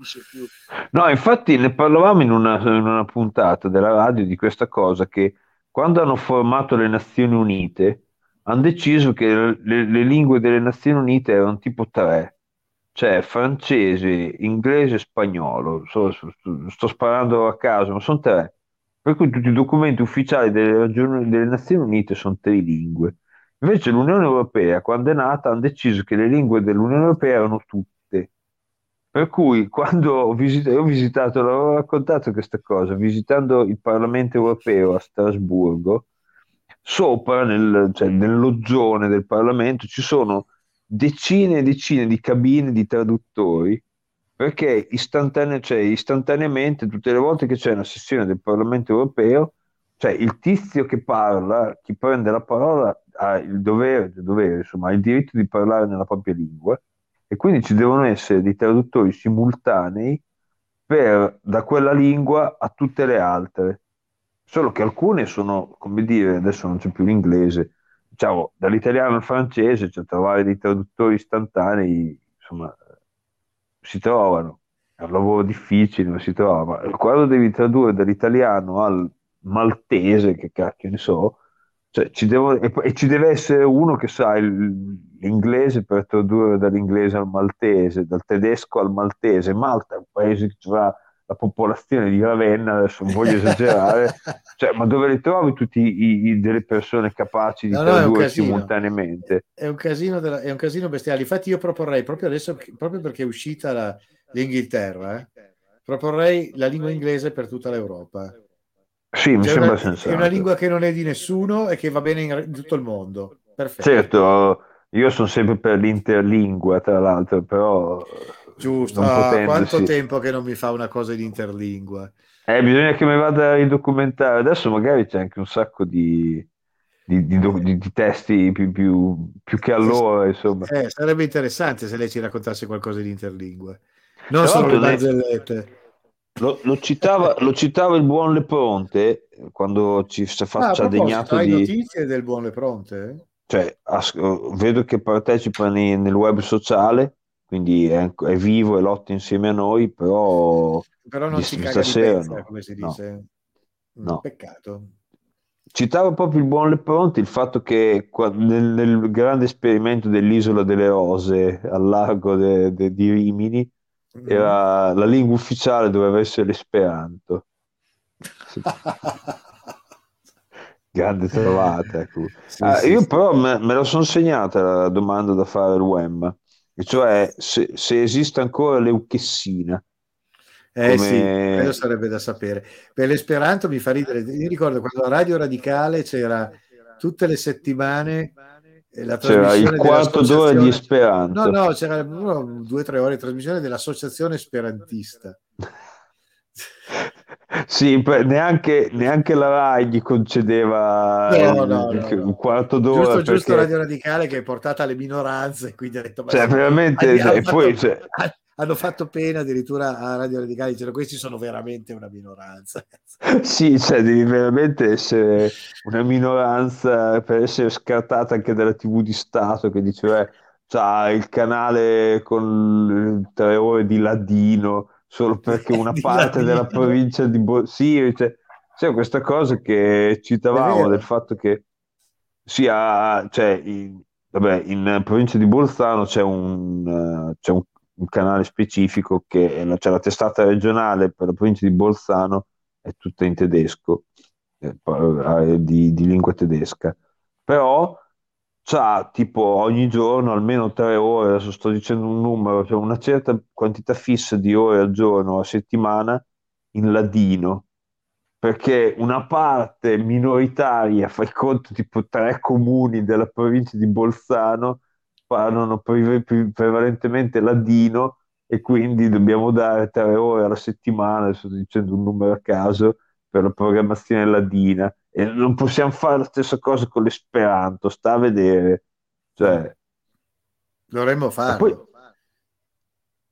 No, infatti ne parlavamo in una, in una puntata della radio di questa cosa che quando hanno formato le Nazioni Unite hanno deciso che le, le lingue delle Nazioni Unite erano tipo tre, cioè francese, inglese e spagnolo. So- so- sto sparando a caso, ma sono tre. Per cui tutti i documenti ufficiali delle, ragioni- delle Nazioni Unite sono trilingue. Invece l'Unione Europea, quando è nata, hanno deciso che le lingue dell'Unione Europea erano tutte. Per cui quando ho visitato, ho visitato, l'avevo raccontato questa cosa, visitando il Parlamento europeo a Strasburgo, sopra nel, cioè, nello zone del Parlamento ci sono decine e decine di cabine di traduttori perché istantanea- cioè, istantaneamente tutte le volte che c'è una sessione del Parlamento europeo, cioè il tizio che parla, chi prende la parola ha il dovere, il dovere, insomma, ha il diritto di parlare nella propria lingua e quindi ci devono essere dei traduttori simultanei per, da quella lingua a tutte le altre. Solo che alcune sono, come dire, adesso non c'è più l'inglese, diciamo, dall'italiano al francese, cioè trovare dei traduttori istantanei, insomma, si trovano. È un lavoro difficile, ma si trova. Quando devi tradurre dall'italiano al maltese, che cacchio ne so, cioè, ci devo- e, e ci deve essere uno che sa il- l'inglese per tradurre dall'inglese al maltese, dal tedesco al maltese. Malta è un paese che ha la popolazione di Ravenna, adesso non voglio esagerare, cioè, ma dove le trovi tutte delle persone capaci di No, no, tradurre casino. simultaneamente? È un casino, della- è un casino bestiale. Infatti, io proporrei proprio adesso, proprio perché è uscita la- l'Inghilterra, eh, proporrei la lingua inglese per tutta l'Europa. Sì, mi Cioè, sembra una- sensato. È una lingua che non è di nessuno e che va bene in, in tutto il mondo. Perfetto. Certo, io sono sempre per l'interlingua, tra l'altro, però Giusto. Ah, quanto tempo che non mi fa una cosa in interlingua? Eh, bisogna che mi vada a ridocumentare. Adesso magari c'è anche un sacco di, di- di di- di testi più, più- più che allora, insomma. Eh, sarebbe interessante se lei ci raccontasse qualcosa di interlingua. Non Tra solo le barzellette. Lo, lo citava, lo citava il buon Lepronte eh, quando ci si è Ah, a fa- ci ha proposito, degnato hai di... notizie del buon Le Pronte? Cioè, as- vedo che partecipa nei- nel web sociale quindi è, è vivo e lotta insieme a noi, però, Però non si caga stasera pezza, no. come si No. dice. Mm, No. Peccato. Citava proprio il buon Lepronti il fatto che nel, nel grande esperimento dell'isola delle Rose al largo de- de- di Rimini Mm. era la lingua ufficiale doveva essere l'esperanto. Grande trovata. ecco. Sì, Ah, sì, io sì. però me, me la sono segnata la domanda da fare all'UEM, e cioè se, se esiste ancora l'euchessina. Eh come- sì, quello sarebbe da sapere. Per l'esperanto mi fa ridere. Io ricordo quando a Radio Radicale c'era tutte le settimane eh, la C'era trasmissione il quarto d'ora di Esperanto. No, no, c'era no, due o tre ore di trasmissione dell'associazione esperantista. Sì, neanche, neanche la Rai gli concedeva No, no, no, il- no. un quarto d'ora Giusto, giusto perché- Radio Radicale che è portata alle minoranze, quindi ha detto, Cioè, veramente, abbiamo e poi, fatto- cioè- hanno fatto pena addirittura a Radio Radicale dicendo questi sono veramente una minoranza. Sì, cioè, devi veramente essere una minoranza per essere scartata anche dalla TV di Stato che diceva c'ha il canale con eh, tre ore di ladino solo perché una Di parte della provincia di Bo- sì, cioè, c'è questa cosa che citavamo del fatto che sia, cioè, in, vabbè, in provincia di Bolzano c'è un, eh, c'è un, un canale specifico che c'è la testata regionale per la provincia di Bolzano è tutta in tedesco, eh, eh, di, di lingua tedesca, però c'ha tipo ogni giorno almeno tre ore, adesso sto dicendo un numero, cioè una certa quantità fissa di ore al giorno, a settimana, in ladino, perché una parte minoritaria, fai conto tipo tre comuni della provincia di Bolzano, parlano pre- pre- prevalentemente ladino e quindi dobbiamo dare tre ore alla settimana, sto dicendo un numero a caso, per la programmazione ladina. E non possiamo fare la stessa cosa con l'esperanto, sta a vedere. Cioè, Dovremmo e farlo. poi,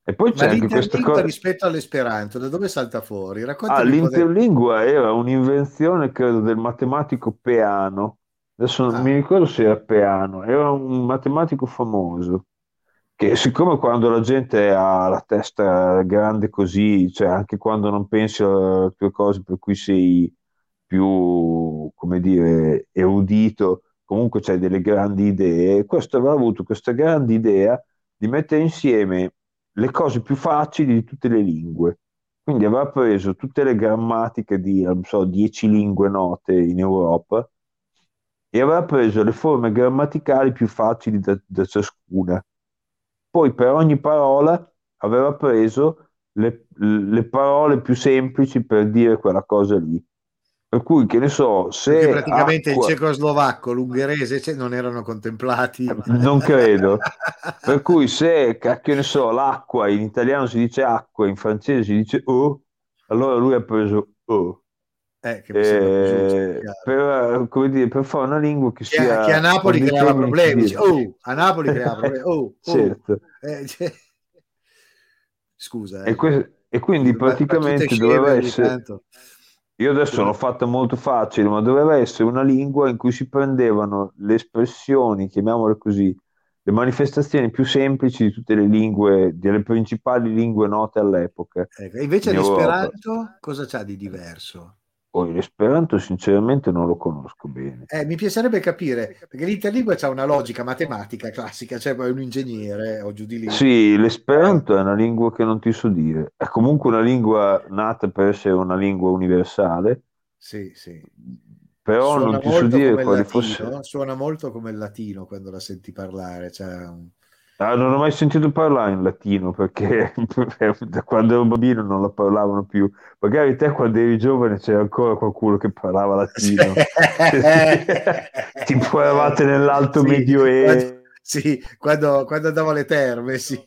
e poi c'è Ma anche questa l'interlingua cosa. rispetto all'esperanto, da dove salta fuori? Ah, po' del- l'interlingua era un'invenzione, credo, del matematico Peano. Adesso non Ah. mi ricordo se era Peano, era un matematico famoso. Che siccome quando la gente ha la testa grande così, cioè anche quando non pensi alle tue cose per cui sei più, come dire, erudito, comunque c'hai delle grandi idee, questo aveva avuto questa grande idea di mettere insieme le cose più facili di tutte le lingue. Quindi aveva preso tutte le grammatiche di, non so, 10 lingue note in Europa e aveva preso le forme grammaticali più facili da, da ciascuna. Poi per ogni parola aveva preso le, le parole più semplici per dire quella cosa lì. Per cui, che ne so, se Perché praticamente acqua- il cecoslovacco, l'ungherese cioè, non erano contemplati. non credo. Per cui se, cacchio ne so, l'acqua in italiano si dice acqua, in francese si dice O, allora lui ha preso O. Eh, che Eh, per, eh, come dire, per fare una lingua che Che, sia... a, che a Napoli creava problemi. Dice, oh, a Napoli creava problemi. Oh, oh. Certo. Eh, cioè- Scusa. E, eh. que- e quindi praticamente doveva essere... tanto. Io adesso l'ho fatta molto facile, ma doveva essere una lingua in cui si prendevano le espressioni, chiamiamole così, le manifestazioni più semplici di tutte le lingue, delle principali lingue note all'epoca. Ecco, invece in l'esperanto cosa c'ha di diverso? Poi l'esperanto sinceramente non lo conosco bene. Eh, mi piacerebbe capire, perché l'interlingua c'ha una logica matematica classica, cioè poi un ingegnere o giù di lì. Sì, l'esperanto è una lingua che non ti so dire. È comunque una lingua nata per essere una lingua universale, Sì, sì. però Suona non ti so dire quale latino, fosse. suona molto come il latino quando la senti parlare. Cioè, un- Ah, non ho mai sentito parlare in latino perché da quando ero bambino non la parlavano più. Magari te quando eri giovane c'era ancora qualcuno che parlava latino. tipo eravate nell'alto Sì, medioevo. quando- Sì, quando, quando andavo alle terme, sì.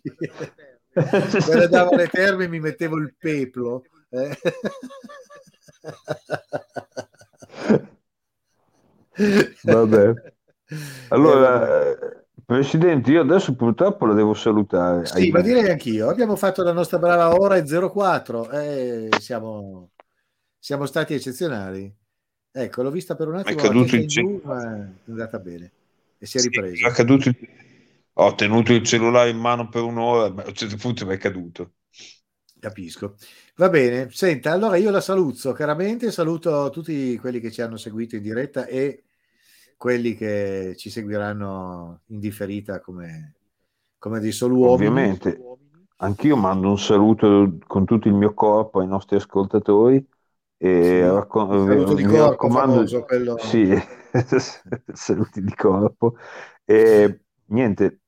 Quando andavo alle terme mi mettevo il peplo. eh. Vabbè. Eh, Allora, eh, Presidente, io adesso purtroppo la devo salutare. Sì, ma direi anch'io. Abbiamo fatto la nostra brava ora e 04. eh, siamo, siamo stati eccezionali. Ecco, l'ho vista per un attimo la caduto il ma è andata bene. E si è Sì, ripresa. era caduto il- ho tenuto il cellulare in mano per un'ora, ma a un certo punto mi è caduto. Capisco. Va bene, senta, allora io la saluto chiaramente, saluto tutti quelli che ci hanno seguito in diretta e quelli che ci seguiranno in differita come, come dei solo uomini. Ovviamente, anch'io mando un saluto con tutto il mio corpo ai nostri ascoltatori e Sì, racco- il saluto di corpo raccomando, famoso, quello- sì, saluti di corpo. E niente,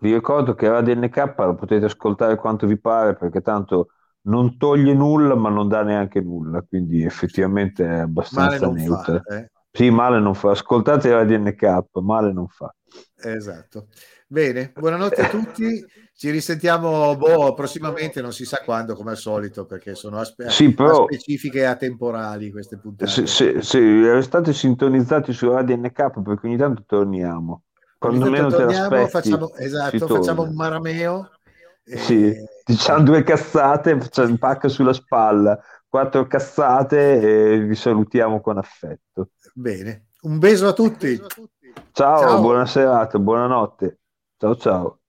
vi ricordo che Radio NK lo potete ascoltare quanto vi pare perché tanto non toglie nulla ma non dà neanche nulla, quindi effettivamente è abbastanza neutra. fa. eh. Sì, male non fa. Ascoltate Radio NK, male non fa. Esatto. Bene, buonanotte a tutti. Ci risentiamo boh, prossimamente, non si sa quando, come al solito, perché sono aspe- Sì, però- specifiche e atemporali queste puntate. Se, se- se restate sintonizzati su Radio NK perché ogni tanto torniamo. Quando Ogni meno te torniamo, l'aspetti, facciamo, si esatto, facciamo un marameo. e- Sì, diciamo due cazzate, facciamo un pacca sulla spalla, quattro cazzate e vi salutiamo con affetto. Bene, un beso a tutti. Ciao, Ciao. buona serata, buonanotte. Ciao ciao.